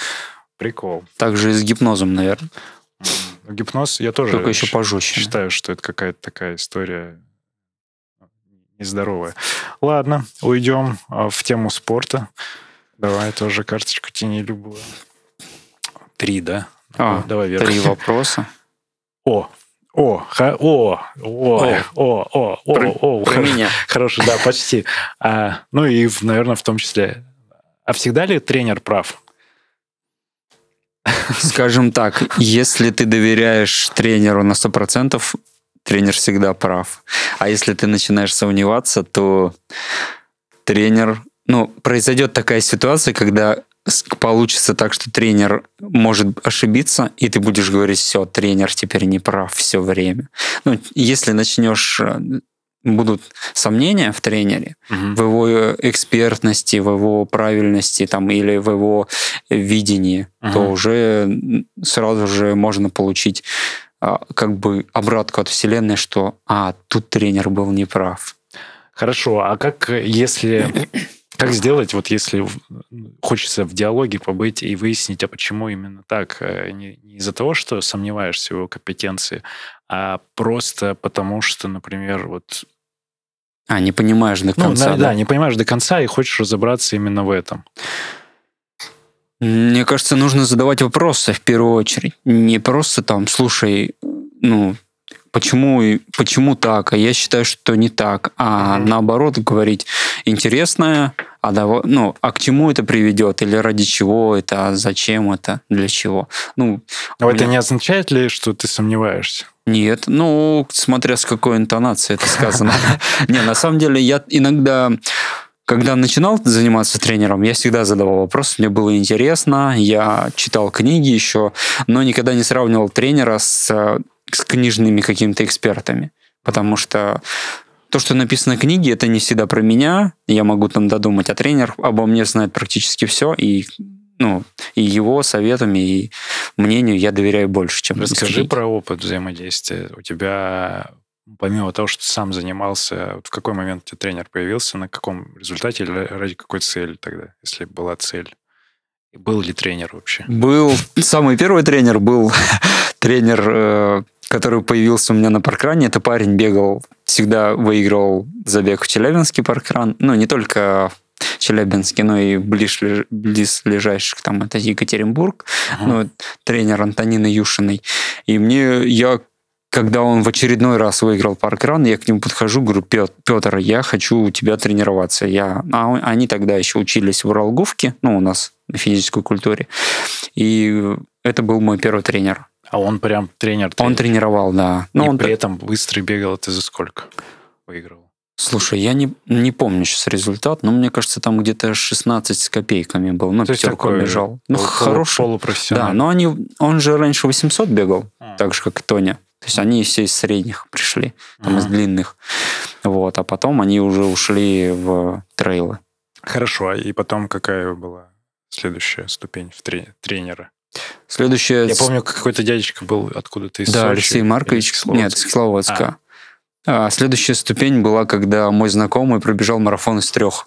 Прикол. Также и с гипнозом, наверное. Гипноз я тоже Только еще пожестче. считаю, что это какая-то такая история нездоровая. Ладно, уйдем а, в тему спорта. Давай тоже карточку тяни любую. Три, да? А, давай вверх. Три [laughs] вопроса. О, о, ха, о, о, о, о, о, о, про, о, про меня. Хорошо, да, почти. А, ну и, наверное, в том числе. А всегда ли тренер прав? Скажем так, если ты доверяешь тренеру на 100%, тренер всегда прав. А если ты начинаешь сомневаться, то тренер... Ну, произойдет такая ситуация, когда получится так, что тренер может ошибиться, и ты будешь говорить, все, тренер теперь не прав все время. Ну, если начнешь э, будут сомнения в тренере, угу. в его экспертности, в его правильности там, или в его видении, угу. то уже сразу же можно получить а, как бы обратку от Вселенной, что а, тут тренер был неправ. Хорошо, а как если как сделать, вот если хочется в диалоге побыть и выяснить, а почему именно так? Э, не, не из-за того, что сомневаешься в его компетенции, а просто потому, что, например, вот... А, не понимаешь до конца. Ну, да, да, не понимаешь до конца и хочешь разобраться именно в этом. Мне кажется, нужно задавать вопросы в первую очередь. Не просто там, слушай, ну, почему, почему так, а я считаю, что не так, а mm-hmm. наоборот говорить интересное, а, давай, ну, а к чему это приведет, или ради чего это, а зачем это, для чего. Ну, Но меня... это не означает ли, что ты сомневаешься? Нет, ну, смотря с какой интонацией это сказано. [laughs] Не, на самом деле, я иногда когда начинал заниматься тренером, я всегда задавал вопрос, мне было интересно, я читал книги еще, но никогда не сравнивал тренера с с книжными какими-то экспертами. Потому что то, что написано в книге, это не всегда про меня. Я могу там додумать, а тренер обо мне знает практически все, и ну, и его советам, и мнению я доверяю больше, чем Расскажи про опыт взаимодействия. У тебя, помимо того, что ты сам занимался, в какой момент у тебя тренер появился, на каком результате или ради какой цели тогда, если была цель? Был ли тренер вообще? Был. Самый первый тренер был [laughs] тренер, э, который появился у меня на паркране. Это парень бегал, всегда выигрывал забег в Челябинский паркран. Ну, не только Челябинске, но и близ, близ ближайших, там это Екатеринбург, uh-huh. ну, тренер Антонины Юшиной. И мне, я когда он в очередной раз выиграл паркран, я к нему подхожу, говорю, Петр, я хочу у тебя тренироваться. Я... А они тогда еще учились в Уралговке, ну, у нас на физической культуре. И это был мой первый тренер. А он прям тренер? тренер. Он тренировал, да. Но И он при этом быстрый бегал, ты за сколько выиграл? Слушай, я не, не помню сейчас результат, но мне кажется, там где-то 16 с копейками был. Ну, То пятерку бежал. Ну, пол, хороший. Полупрофессионал. Да, но они, он же раньше 800 бегал, а. так же, как и Тоня. То есть они все из средних пришли, там а. из длинных. Вот, а потом они уже ушли в трейлы. Хорошо, а и потом какая была следующая ступень в тренера? Следующая... Я помню, какой-то дядечка был откуда-то из Да, Сочи, Алексей Маркович. Нет, из Кисловодска. А. А следующая ступень была, когда мой знакомый пробежал марафон из трех.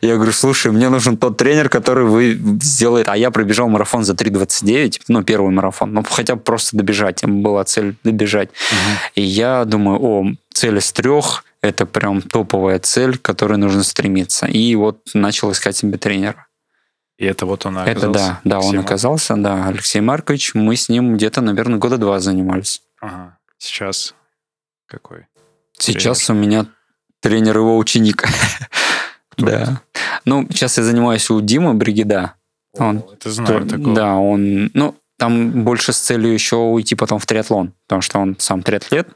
Я говорю, слушай, мне нужен тот тренер, который вы сделает, а я пробежал марафон за 3.29, ну, первый марафон, ну, хотя бы просто добежать, была цель добежать. Угу. И я думаю, о, цель из трех, это прям топовая цель, к которой нужно стремиться. И вот начал искать себе тренера. И это вот он оказался? Это да, да, он оказался, да, Алексей Маркович. Мы с ним где-то, наверное, года два занимались. Ага. Сейчас какой? Сейчас тренер. у меня тренер его ученик. да. Ну, сейчас я занимаюсь у Димы Бригида. он, это знаю такого. Да, он... Ну, там больше с целью еще уйти потом в триатлон, потому что он сам триатлет.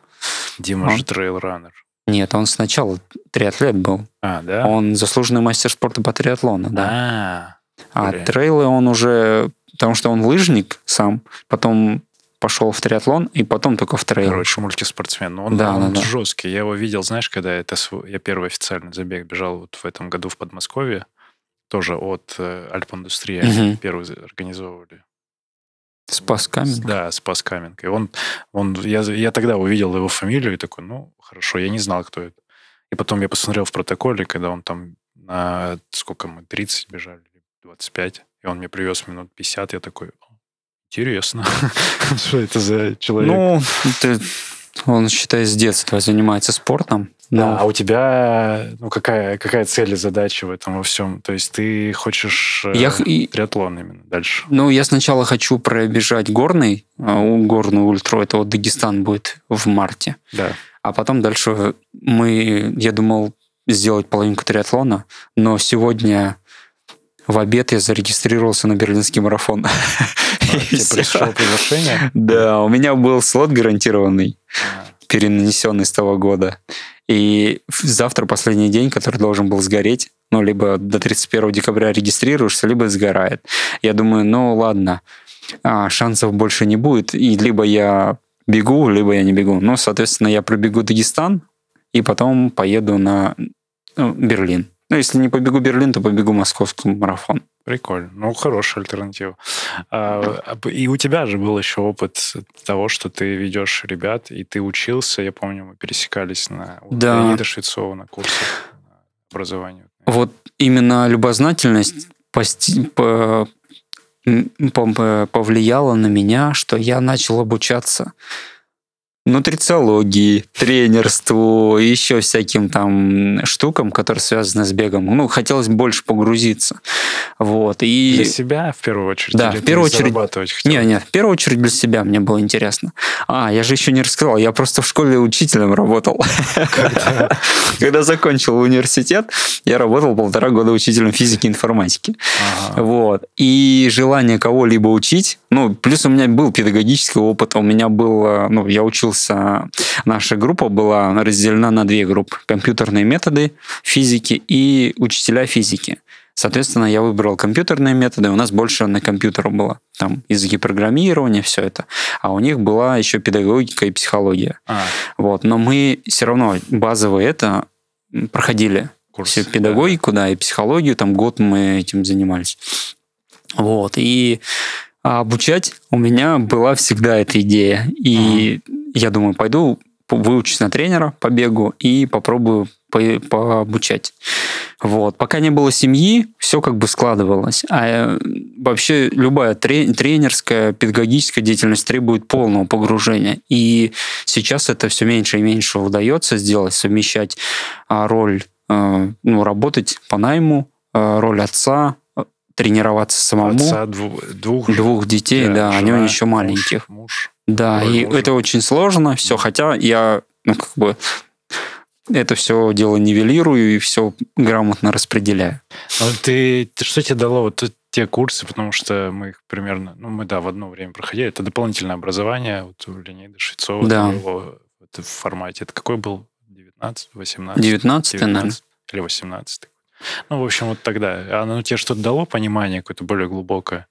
Дима он... же трейл-раннер. Нет, он сначала триатлет был. А, да? Он заслуженный мастер спорта по триатлону, да. А, а трейлы он уже... Потому что он лыжник сам, потом пошел в триатлон, и потом только в трейл. Короче, мультиспортсмен. Но он, да, он да, жесткий. Я его видел, знаешь, когда это я первый официальный забег бежал вот в этом году в Подмосковье, тоже от э, Альп-индустрии, угу. первый организовывали. Спас Каменко? Да, Спас Каменко. И он, он, я, я тогда увидел его фамилию и такой, ну, хорошо, я не знал, кто это. И потом я посмотрел в протоколе, когда он там на сколько мы, 30 бежали, 25, и он мне привез минут 50, я такой, Интересно. [laughs] Что это за человек? Ну, ты, он, считай, с детства занимается спортом. Но... Да, а у тебя ну, какая, какая цель и задача в этом во всем? То есть ты хочешь э, я... триатлон именно дальше? Ну, я сначала хочу пробежать горный, а, горную ультру, это вот Дагестан будет в марте. Да. А потом дальше мы, я думал, сделать половинку триатлона, но сегодня в обед я зарегистрировался на берлинский марафон. [laughs] Тебе пришло приглашение? Да, у меня был слот гарантированный, перенесенный с того года. И завтра последний день, который должен был сгореть, ну, либо до 31 декабря регистрируешься, либо сгорает. Я думаю, ну, ладно, а, шансов больше не будет, и либо я бегу, либо я не бегу. Ну, соответственно, я пробегу Дагестан, и потом поеду на ну, Берлин. Ну, если не побегу Берлин, то побегу московский марафон. Прикольно. Ну, хорошая альтернатива. А, а и у тебя же был еще опыт того, что ты ведешь ребят, и ты учился. Я помню, мы пересекались на да. Леонида Швецова на курсах образования. Вот именно любознательность пости... по... повлияла на меня, что я начал обучаться нутрициологии, тренерству, еще всяким там штукам, которые связаны с бегом. Ну, хотелось больше погрузиться. Вот. И... Для себя в первую очередь? Да, в первую очередь. Не, не, в первую очередь для себя мне было интересно. А, я же еще не рассказал, я просто в школе учителем работал. Когда закончил университет, я работал полтора года учителем физики и информатики. Вот. И желание кого-либо учить, ну, плюс у меня был педагогический опыт, у меня был, ну, я учился учился, наша группа была разделена на две группы. Компьютерные методы физики и учителя физики. Соответственно, я выбрал компьютерные методы, у нас больше на компьютер было. Там языки программирования, все это. А у них была еще педагогика и психология. А. Вот. Но мы все равно базовые это проходили. Курс, Всю педагогику, да. да, и психологию. Там год мы этим занимались. Вот. И а обучать у меня была всегда эта идея. И ага я думаю, пойду выучусь на тренера по бегу и попробую по пообучать. Вот. Пока не было семьи, все как бы складывалось. А э, вообще любая тренерская, педагогическая деятельность требует полного погружения. И сейчас это все меньше и меньше удается сделать, совмещать а, роль, э, ну, работать по найму, э, роль отца, тренироваться самому. Отца двух, двух, двух детей, да, да жена, они еще маленьких. Муж, муж. Да, и муж. это очень сложно, все, хотя я ну, как бы это все дело нивелирую и все грамотно распределяю. Ну, ты, ты что тебе дало вот те курсы, потому что мы их примерно, ну, мы, да, в одно время проходили. Это дополнительное образование вот у Леонида Швецова. Да. Его, в формате. Это какой был? 19, 18? 19, 19 наверное. Или 18. Ну, в общем, вот тогда. Оно тебе что-то дало понимание какое-то более глубокое?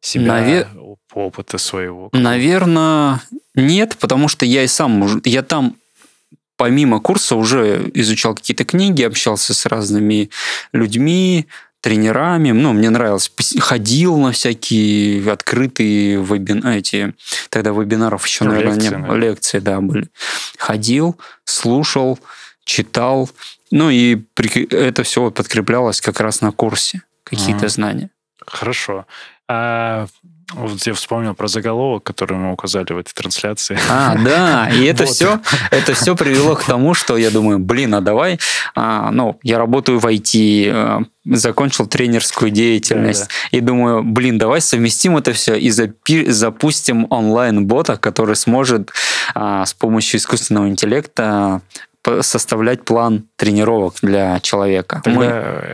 Себя, Навер... опыта своего? Наверное, нет, потому что я и сам, я там помимо курса уже изучал какие-то книги, общался с разными людьми, тренерами. Ну, мне нравилось. Ходил на всякие открытые вебинары, эти, тогда вебинаров еще, ну, наверное, лекции, не было. Лекции, да, были. Ходил, слушал, читал. Ну, и это все подкреплялось как раз на курсе. Какие-то mm. знания. Хорошо. А вот я вспомнил про заголовок, который мы указали в этой трансляции. А, да, и это вот. все, это все привело к тому, что я думаю, блин, а давай, а, ну, я работаю в IT, а, закончил тренерскую деятельность, да, да. и думаю, блин, давай совместим это все и запи- запустим онлайн-бота, который сможет а, с помощью искусственного интеллекта составлять план тренировок для человека. Тогда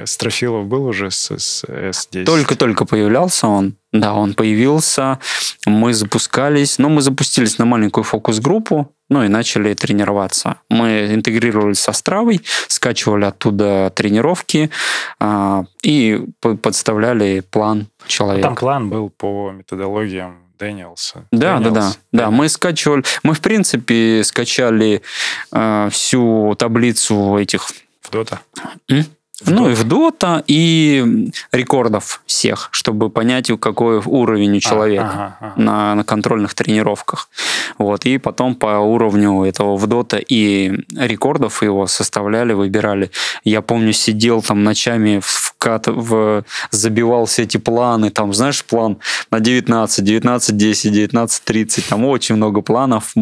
Мы... Строфилов был уже с, с S10? Только-только появлялся он. Да, он появился. Мы запускались. Но ну, мы запустились на маленькую фокус-группу, ну и начали тренироваться. Мы интегрировались со Стравой, скачивали оттуда тренировки а, и подставляли план человека. Там план был по методологиям Дэниелса. Да, Дэниелс. да, да. Да, мы скачивали, мы в принципе скачали э, всю таблицу этих. В Дота. В ну, Dota. и в Дота, и рекордов всех, чтобы понять, какой уровень у а, человека а, ага, ага. На, на контрольных тренировках. Вот, и потом по уровню этого в Дота и рекордов его составляли, выбирали. Я помню, сидел там ночами в кат, в, забивал все эти планы, там, знаешь, план на 19, 19, 10, 19, 30, там очень много планов.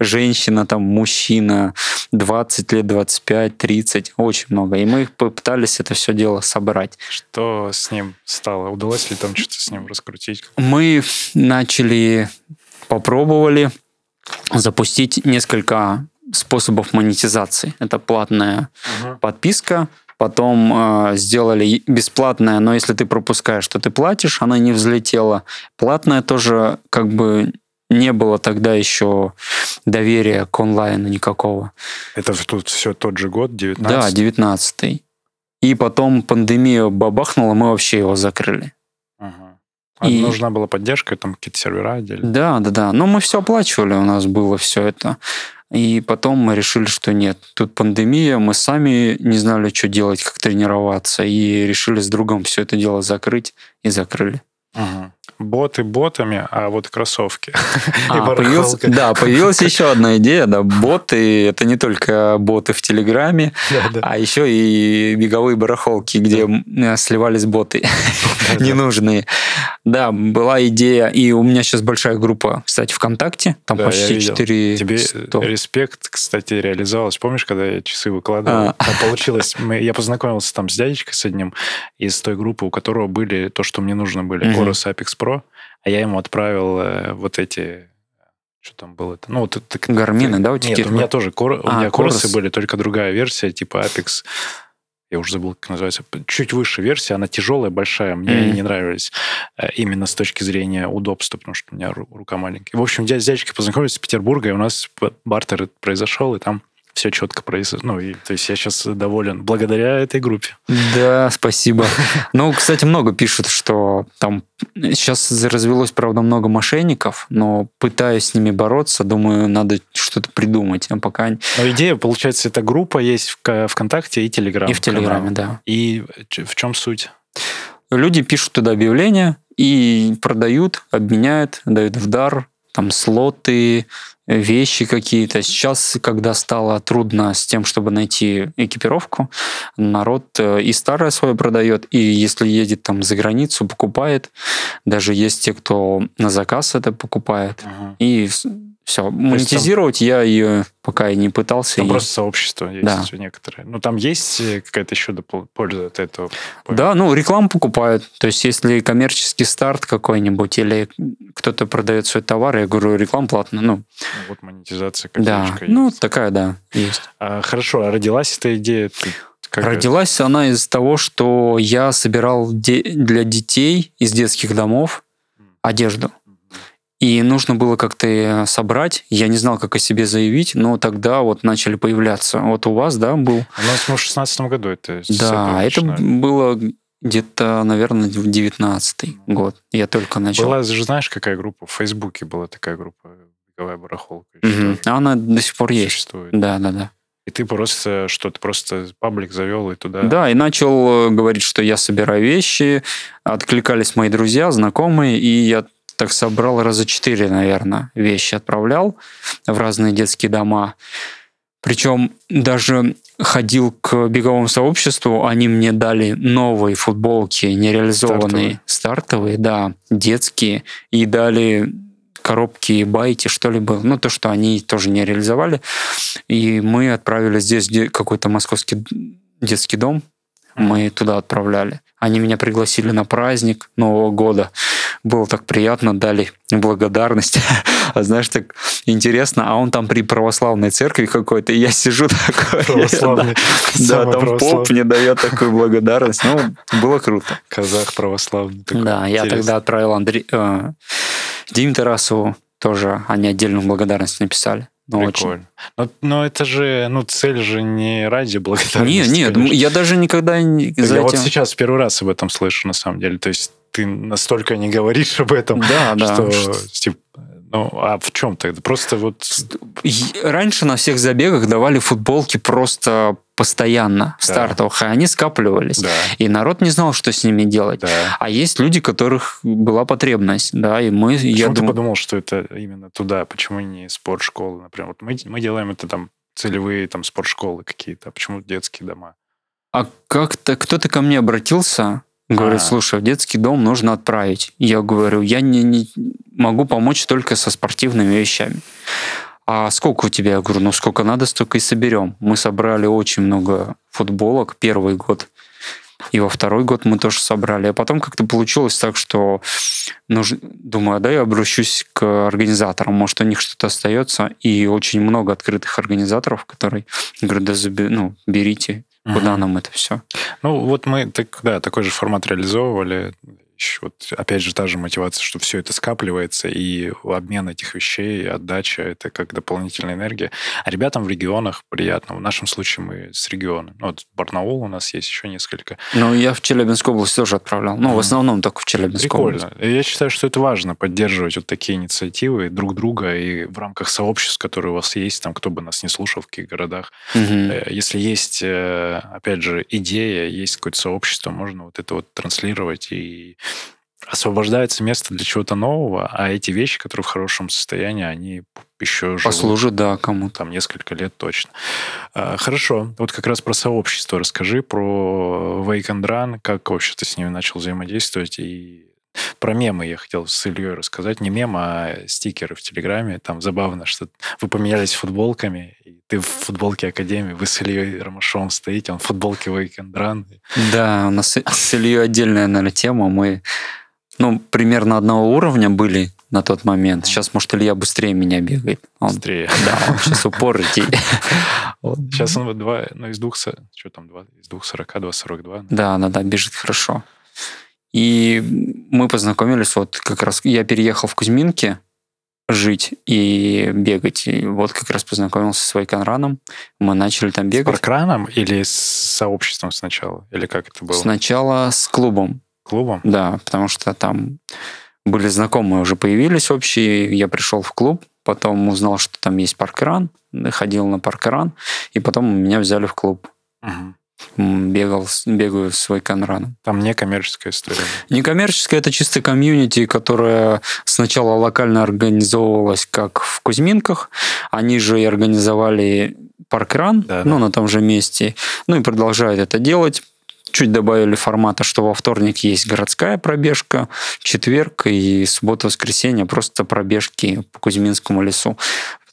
Женщина, там, мужчина, 20 лет, 25, 30, очень много. И мы их пытались это все дело собрать. Что с ним стало? Удалось ли там что-то с ним раскрутить? Мы начали, попробовали запустить несколько способов монетизации. Это платная угу. подписка, потом э, сделали бесплатное, но если ты пропускаешь, то ты платишь, она не взлетела. Платная тоже как бы не было тогда еще доверия к онлайну никакого. Это тут все тот же год, 19 Да, 19 И потом пандемия бабахнула, мы вообще его закрыли. Ага. А и... нужна была поддержка, там какие-то сервера отдельно? Да, да, да. Но мы все оплачивали, у нас было все это. И потом мы решили, что нет, тут пандемия, мы сами не знали, что делать, как тренироваться, и решили с другом все это дело закрыть и закрыли. Угу боты ботами, а вот кроссовки. А, появился, да, появилась еще одна идея, да, боты, это не только боты в Телеграме, да, да. а еще и беговые барахолки, где да. сливались боты ненужные. Да, была идея, и у меня сейчас большая группа, кстати, ВКонтакте, там почти 4 Тебе 100. респект, кстати, реализовалось. Помнишь, когда я часы выкладывал? А. Там получилось, я познакомился там с дядечкой с одним из той группы, у которого были то, что мне нужно были, Chorus Apex Pro, а я ему отправил э, вот эти что там было это? Ну, вот это... Гармины, да, у тебя? Нет, у меня тоже кор... а, у меня коросы были, только другая версия, типа Apex. Я уже забыл, как называется. Чуть выше версия, она тяжелая, большая. Мне mm-hmm. не нравились э, именно с точки зрения удобства, потому что у меня рука маленькая. В общем, дядя с дядечкой познакомились с Петербурга, и у нас бартер произошел, и там все четко произошло. Ну, и, то есть я сейчас доволен благодаря этой группе. Да, спасибо. Ну, кстати, много пишут, что там сейчас развелось, правда, много мошенников, но пытаюсь с ними бороться, думаю, надо что-то придумать, а пока... Но идея, получается, эта группа есть в ВКонтакте и Телеграм. И в Телеграме, да. И в чем суть? Люди пишут туда объявления и продают, обменяют, дают в дар там слоты, вещи какие-то. Сейчас, когда стало трудно с тем, чтобы найти экипировку, народ э, и старое свое продает, и если едет там за границу, покупает. Даже есть те, кто на заказ это покупает. Угу. И все, монетизировать там, я ее пока и не пытался. Там и... просто сообщество есть да. некоторые. Ну, там есть э, какая-то еще польза от этого? Да, ну, рекламу покупают. То есть, если коммерческий старт какой-нибудь или кто-то продает свой товар, я говорю, реклама платная. Ну, вот монетизация Да, есть. ну, такая, да, есть. А, хорошо, а родилась эта идея? Как Родилась это? она из того, что я собирал де- для детей из детских домов одежду. И нужно было как-то собрать. Я не знал, как о себе заявить, но тогда вот начали появляться. Вот у вас, да, был? У нас мы в шестнадцатом году это Да, это было где-то, наверное, в девятнадцатый год. Я только начал. Была же, знаешь, какая группа? В Фейсбуке была такая группа «Беговая барахолка». Угу. Она до сих пор есть. Существует. Да, да, да. И ты просто что то просто паблик завел и туда. Да, и начал э, говорить, что я собираю вещи. Откликались мои друзья, знакомые, и я так собрал раза четыре, наверное, вещи отправлял в разные детские дома. Причем даже ходил к беговому сообществу, они мне дали новые футболки, нереализованные, стартовые, стартовые да, детские, и дали коробки байти, что ли было. Ну, то, что они тоже не реализовали. И мы отправили здесь какой-то московский детский дом, мы туда отправляли. Они меня пригласили на праздник Нового года. Было так приятно, дали благодарность. [laughs] а знаешь, так интересно, а он там при православной церкви какой-то, и я сижу [laughs] такой. Православный. Да, там поп мне дает такую благодарность. Ну, было круто. Казах православный. Да, я тогда отправил Андрей, э, Диме Тарасову тоже, они отдельную благодарность написали. Ну, Прикольно. Но, но это же, ну, цель же не ради благодарности. Нет, нет, я даже никогда не... Я этим... вот сейчас первый раз об этом слышу, на самом деле. То есть ты настолько не говоришь об этом, да, что, да. типа, ну, а в чем тогда? Просто вот... Раньше на всех забегах давали футболки просто постоянно в да. стартовых, и они скапливались. Да. И народ не знал, что с ними делать. Да. А есть люди, которых была потребность, да, и мы... Почему я ты дум... подумал, что это именно туда? Почему не спортшколы, например? Вот мы, мы делаем это там целевые там спортшколы какие-то, а почему детские дома? А как-то кто-то ко мне обратился, говорит, А-а-а. слушай, в детский дом нужно отправить. Я говорю, я не, не могу помочь только со спортивными вещами а сколько у тебя? Я говорю, ну сколько надо, столько и соберем. Мы собрали очень много футболок первый год. И во второй год мы тоже собрали. А потом как-то получилось так, что нужно, думаю, да, я обращусь к организаторам, может, у них что-то остается. И очень много открытых организаторов, которые говорят, да, заби, ну, берите, куда угу. нам это все. Ну, вот мы так, да, такой же формат реализовывали вот опять же та же мотивация, что все это скапливается, и обмен этих вещей, отдача — это как дополнительная энергия. А ребятам в регионах приятно. В нашем случае мы с региона. Ну, вот Барнаул у нас есть еще несколько. Ну, я в Челябинскую область тоже отправлял. Ну, mm. в основном только в Челябинскую Прикольно. область. Я считаю, что это важно, поддерживать вот такие инициативы друг друга и в рамках сообществ, которые у вас есть, там, кто бы нас не слушал, в каких городах. Mm-hmm. Если есть, э, опять же, идея, есть какое-то сообщество, можно вот это вот транслировать и освобождается место для чего-то нового, а эти вещи, которые в хорошем состоянии, они еще Послужат, да, кому Там несколько лет точно. А, хорошо. Вот как раз про сообщество расскажи, про Wake and Run, как вообще ты с ними начал взаимодействовать и про мемы я хотел с Ильей рассказать. Не мемы, а стикеры в Телеграме. Там забавно, что вы поменялись футболками, и ты в футболке Академии, вы с Ильей Ромашовым стоите, он в футболке Run. Да, у нас с Ильей отдельная, наверное, тема. Мы ну, примерно одного уровня были на тот момент. Сейчас, может, Илья быстрее меня бегает. Он, быстрее. [laughs] Да, он сейчас упор идти. Сейчас он два, ну, из двух, что там, два, из двух сорока, два сорок два. Да, да, да, бежит хорошо. И мы познакомились, вот как раз я переехал в Кузьминки жить и бегать. И вот как раз познакомился с Вайконраном. Мы начали там бегать. С Паркраном или с сообществом сначала? Или как это было? Сначала с клубом клубом? Да, потому что там были знакомые, уже появились общие. Я пришел в клуб, потом узнал, что там есть паркран, ходил на паркран, и потом меня взяли в клуб. Угу. Бегал, бегаю свой конран. Там не коммерческая история. Не коммерческая, это чисто комьюнити, которая сначала локально организовывалась как в Кузьминках. Они же и организовали паркран, да, ну, да. на том же месте. Ну и продолжают это делать чуть добавили формата, что во вторник есть городская пробежка, четверг и суббота-воскресенье просто пробежки по Кузьминскому лесу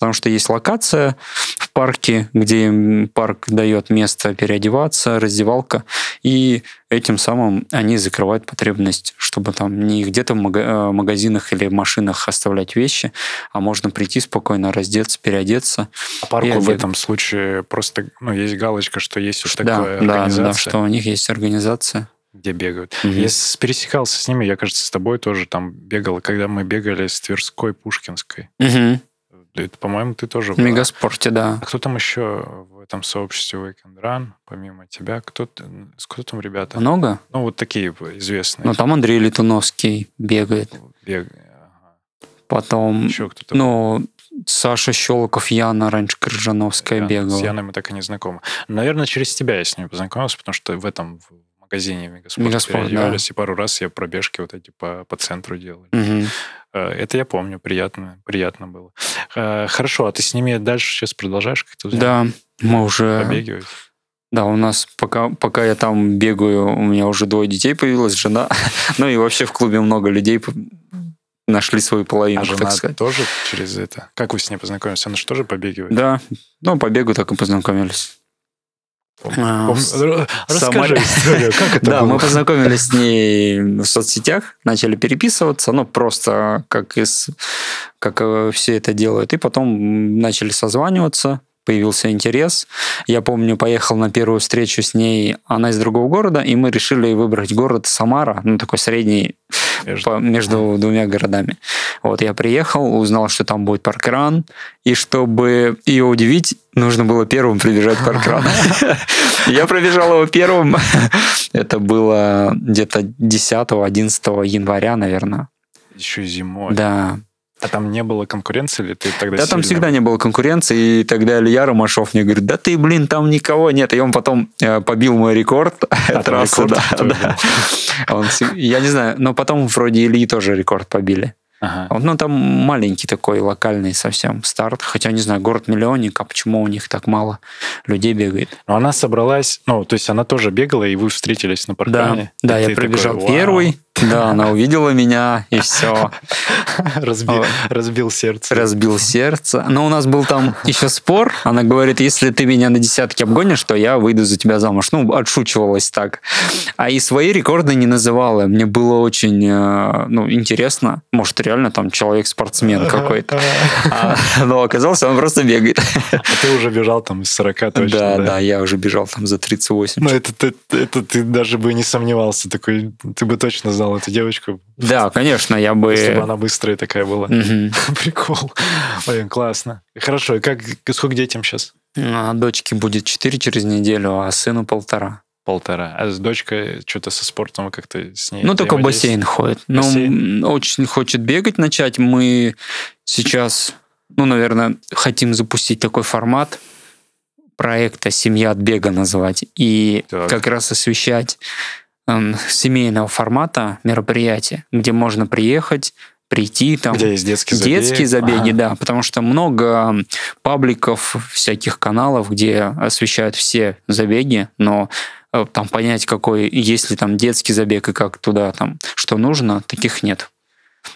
потому что есть локация в парке, где парк дает место переодеваться, раздевалка, и этим самым они закрывают потребность, чтобы там не где-то в э, магазинах или машинах оставлять вещи, а можно прийти спокойно, раздеться, переодеться. А парку в этом случае просто ну, есть галочка, что есть уж такая да, организация. Да, да, что у них есть организация где бегают. Угу. Я пересекался с ними, я, кажется, с тобой тоже там бегал, когда мы бегали с Тверской, Пушкинской. Угу. Это, по-моему, ты тоже... В Мегаспорте, да. А кто там еще в этом сообществе Weekend Run, помимо тебя? Кто, кто там ребята? Много? Ну, вот такие известные. Ну, там Андрей Летуновский бегает. Бегает. Ага. Потом... Еще кто-то? Ну, Саша Щелоков, Яна раньше Крыжановская Яна, бегала. С Яной мы так и не знакомы. Наверное, через тебя я с ними познакомился, потому что в этом магазине Мегаспорт, Мегаспорт да. и пару раз я пробежки вот эти по, по центру делал. Угу. Это я помню, приятно, приятно было. Э, хорошо, а ты с ними дальше сейчас продолжаешь как-то? Да, мы уже... Побегивать? Да, у нас пока, пока я там бегаю, у меня уже двое детей появилась, жена. [laughs] ну и вообще в клубе много людей нашли свою половину, а жена так сказать. тоже через это? Как вы с ней познакомились? Она же тоже побегивает? Да, ну, по бегу так и познакомились. А, расскажи историю, как это Да, мы познакомились с ней в соцсетях, начали переписываться, ну, просто как, из, как э, все это делают. И потом начали созваниваться, появился интерес. Я помню, поехал на первую встречу с ней, она из другого города, и мы решили выбрать город Самара, ну, такой средний между, по, между двумя городами. Вот я приехал, узнал, что там будет паркран, и чтобы ее удивить, нужно было первым прибежать паркран. [laughs] Я пробежал его первым. Это было где-то 10-11 января, наверное. Еще зимой. Да. А там не было конкуренции или ты тогда Да, там всегда не было конкуренции, и тогда Илья Ромашов мне говорит, да ты, блин, там никого нет. И он потом э, побил мой рекорд [laughs] а, трассы. Да, [laughs] да. Он, я не знаю, но потом вроде Ильи тоже рекорд побили. Ага. Ну, там маленький такой локальный совсем старт. Хотя, не знаю, город-миллионник, а почему у них так мало людей бегает? Но она собралась, ну, то есть она тоже бегала, и вы встретились на паркане? Да, да я пробежал такой, первый, да, она увидела меня, и все. Разбил, разбил сердце. Разбил сердце. Но у нас был там еще спор. Она говорит, если ты меня на десятке обгонишь, то я выйду за тебя замуж. Ну, отшучивалась так. А и свои рекорды не называла. Мне было очень э, ну, интересно. Может, реально там человек-спортсмен какой-то. А, но оказалось, он просто бегает. А ты уже бежал там из 40 точно, да? Да, да, я уже бежал там за 38. Ну, это, это, это ты даже бы не сомневался. Такой, ты бы точно знал знал эту девочку. Да, конечно, я бы... Если бы она быстрая такая была. [laughs] Прикол. Ой, классно. Хорошо, и как, сколько детям сейчас? А, дочке будет 4 через неделю, а сыну полтора. Полтора. А с дочкой что-то со спортом как-то с ней? Ну, только бассейн ходит. Ну, бассейн? Ну, очень хочет бегать начать. Мы сейчас, ну, наверное, хотим запустить такой формат проекта «Семья от бега» называть. И так. как раз освещать семейного формата мероприятия, где можно приехать, прийти там. Где есть детские забеги. Детские забеги, ага. да, потому что много пабликов, всяких каналов, где освещают все забеги, но э, там понять, какой, есть ли там детский забег и как туда там, что нужно, таких нет.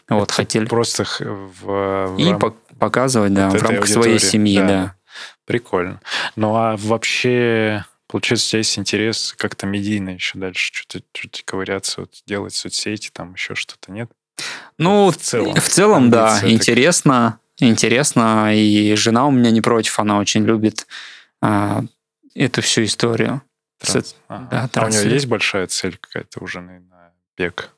Вот, Это хотели. Просто в, в И рам... показывать, да, вот в рамках своей семьи, да. да. Прикольно. Ну а вообще Получается, у тебя есть интерес как-то медийно еще дальше что-то что ковыряться, вот, делать соцсети, там еще что-то, нет? Ну, в целом, в целом да, так... интересно, интересно, и жена у меня не против, она очень любит а, эту всю историю. Транс... Ага. Да, а у нее есть большая цель какая-то уже на, на бег?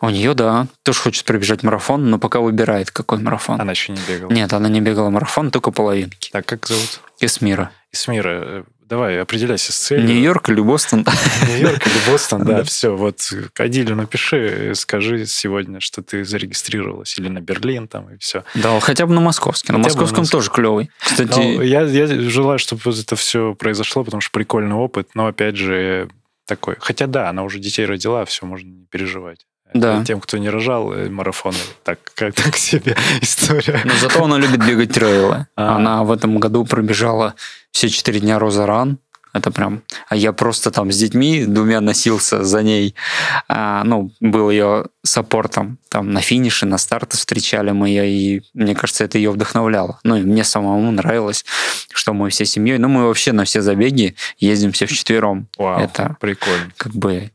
У нее, да, тоже хочет пробежать марафон, но пока выбирает, какой марафон. Она еще не бегала? Нет, она не бегала марафон, только половинки. Так, как зовут? Эсмира. Эсмира, давай, определяйся с целью. Нью-Йорк или Бостон? Нью-Йорк или Бостон, да, все. Вот Адилю напиши, скажи сегодня, что ты зарегистрировалась, или на Берлин там, и все. Да, хотя бы на московский. На московском тоже клевый. Кстати... Ну, я, я желаю, чтобы это все произошло, потому что прикольный опыт, но, опять же, такой. Хотя да, она уже детей родила, все, можно не переживать. Да. Тем, кто не рожал э, марафоны, так как так себе история. Но зато она любит бегать трейлы. А. Она в этом году пробежала все четыре дня Роза Ран. Это прям... А я просто там с детьми двумя носился за ней. А, ну, был ее саппортом. Там на финише, на старте встречали мы ее, и мне кажется, это ее вдохновляло. Ну, и мне самому нравилось, что мы все семьей... Ну, мы вообще на все забеги ездим все вчетвером. Вау, это прикольно. Как бы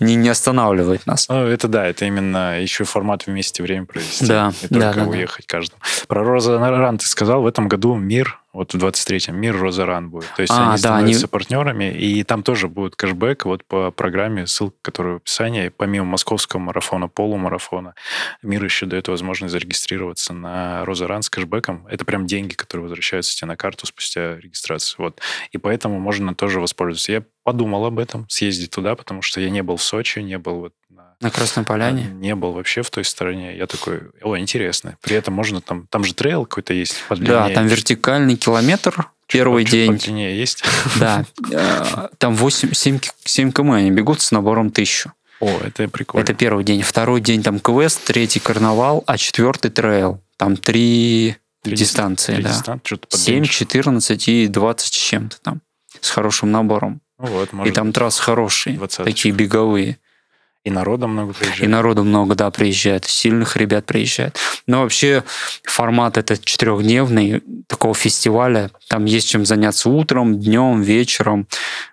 не, не останавливает нас. Ну, это да, это именно еще формат вместе время провести. Да, не да, только да, уехать да. каждому. Про Роза Ран ты сказал, в этом году мир вот в 23-м мир Розаран будет. То есть а, они да, становятся они... партнерами, и там тоже будет кэшбэк вот по программе, ссылка, которая в описании. Помимо московского марафона, полумарафона, мир еще дает возможность зарегистрироваться на Розаран с кэшбэком. Это прям деньги, которые возвращаются тебе на карту спустя регистрацию. Вот. И поэтому можно тоже воспользоваться. Я подумал об этом, съездить туда, потому что я не был в Сочи, не был вот на Красной Поляне? Не был вообще в той стороне. Я такой, о, интересно. При этом можно там... Там же трейл какой-то есть Да, там вертикальный километр первый чуть, день. Чуть есть. Да. [laughs] Э, там 8, 7, 7 км они бегут с набором 1000. О, это прикольно. Это первый день. Второй день там квест, третий карнавал, а четвертый трейл. Там три, три дистанции, три да. Дистан... 7, 14 и 20 с чем-то там. С хорошим набором. Ну вот, и там трассы хорошие, такие беговые. И народа много приезжает. И народу много, да, приезжает. Сильных ребят приезжает. Но вообще формат этот четырехдневный такого фестиваля. Там есть чем заняться утром, днем, вечером.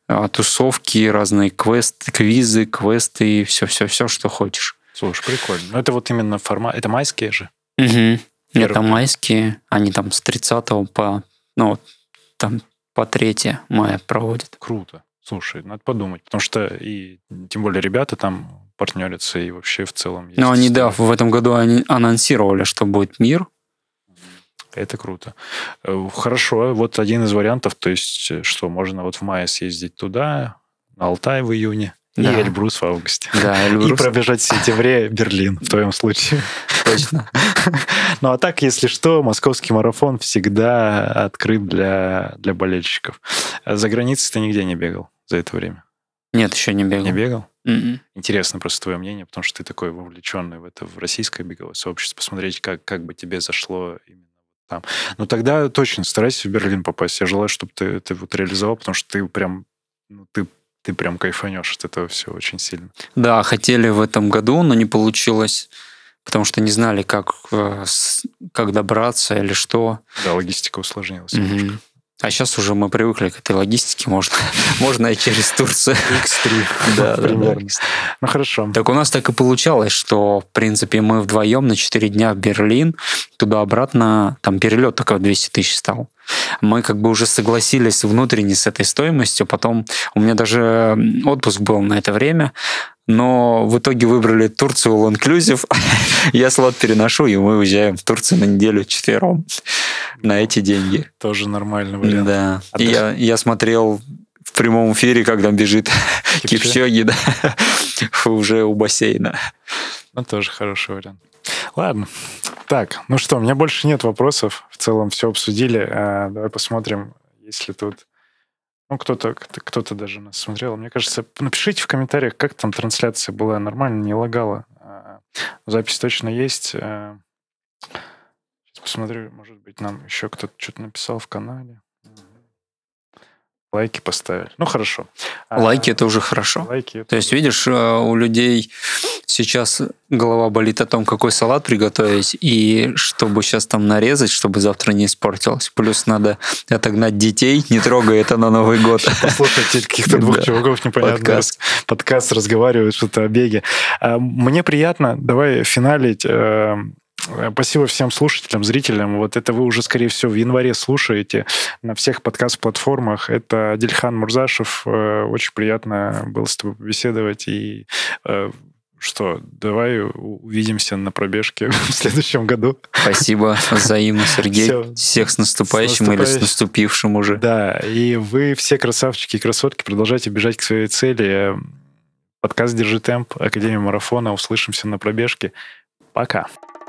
А, тусовки, разные квесты, квизы, квесты и все-все-все, что хочешь. Слушай, прикольно. Но это вот именно формат... Это майские же? Угу. Это майские. Они там с 30 по... Ну, там по 3 мая проводят. Круто. Слушай, надо подумать, потому что и тем более ребята там партнерятся и вообще в целом. Ну, они, да, в этом году они анонсировали, что будет мир. Это круто. Э, хорошо, вот один из вариантов, то есть, э, что можно вот в мае съездить туда, на Алтай в июне, да. и Эльбрус в августе. Да, [laughs] Эльбрус. И пробежать в сентябре Берлин в твоем случае. Точно. [laughs] Ну а так, если что, московский марафон всегда открыт для, для болельщиков. За границей ты нигде не бегал за это время? Нет, еще не бегал. Не бегал? Mm-mm. Интересно просто твое мнение, потому что ты такой вовлеченный в это в российское беговое сообщество. Посмотреть, как, как бы тебе зашло именно там. Ну тогда точно старайся в Берлин попасть. Я желаю, чтобы ты, ты вот реализовал, потому что ты прям, ну, ты ты прям кайфанешь от этого все очень сильно. Да, хотели в этом году, но не получилось, потому что не знали, как, э, как добраться или что. Да, логистика усложнилась угу. немножко. А сейчас уже мы привыкли к этой логистике, можно, [laughs] можно и через Турцию. X3, [laughs] да, примерно. Ну, хорошо. Так у нас так и получалось, что, в принципе, мы вдвоем на 4 дня в Берлин, туда-обратно, там перелет только в 200 тысяч стал. Мы как бы уже согласились внутренне с этой стоимостью, потом у меня даже отпуск был на это время, но в итоге выбрали Турцию All Inclusive. [laughs] Я слот переношу, и мы уезжаем в Турцию на неделю четвером на эти деньги. Тоже нормальный вариант. Да. А и я, я смотрел в прямом эфире, как там бежит [laughs] Кипчоги, да, [laughs] уже у бассейна. Ну, тоже хороший вариант. Ладно. Так, ну что, у меня больше нет вопросов. В целом все обсудили. А, давай посмотрим, если тут ну, кто-то кто-то даже нас смотрел. Мне кажется, напишите в комментариях, как там трансляция была, нормально, не лагала. А, запись точно есть. Сейчас посмотрю, может быть, нам еще кто-то что-то написал в канале. Лайки поставили. Ну, хорошо. А, лайки это уже хорошо. Лайки это То есть, видишь, э, у людей сейчас голова болит о том, какой салат приготовить, и чтобы сейчас там нарезать, чтобы завтра не испортилось. Плюс надо отогнать детей, не трогая это на Новый год. [laughs] Послушайте каких-то двух чуваков непонятно. Подкаст. Подкаст разговаривают что-то о беге. А, мне приятно, давай финалить э, Э, спасибо всем слушателям, зрителям. Вот это вы уже, скорее всего, в январе слушаете на всех подкаст-платформах. Это Дильхан Мурзашев. Э, очень приятно было с тобой побеседовать. И э, что, давай увидимся на пробежке [laughs] в следующем году. Спасибо взаимно, [laughs] Сергей. Все. Всех с наступающим, с наступающим или с наступившим уже. Да, и вы все красавчики и красотки, продолжайте бежать к своей цели. Подкаст «Держи темп», Академия марафона. Услышимся на пробежке. Пока.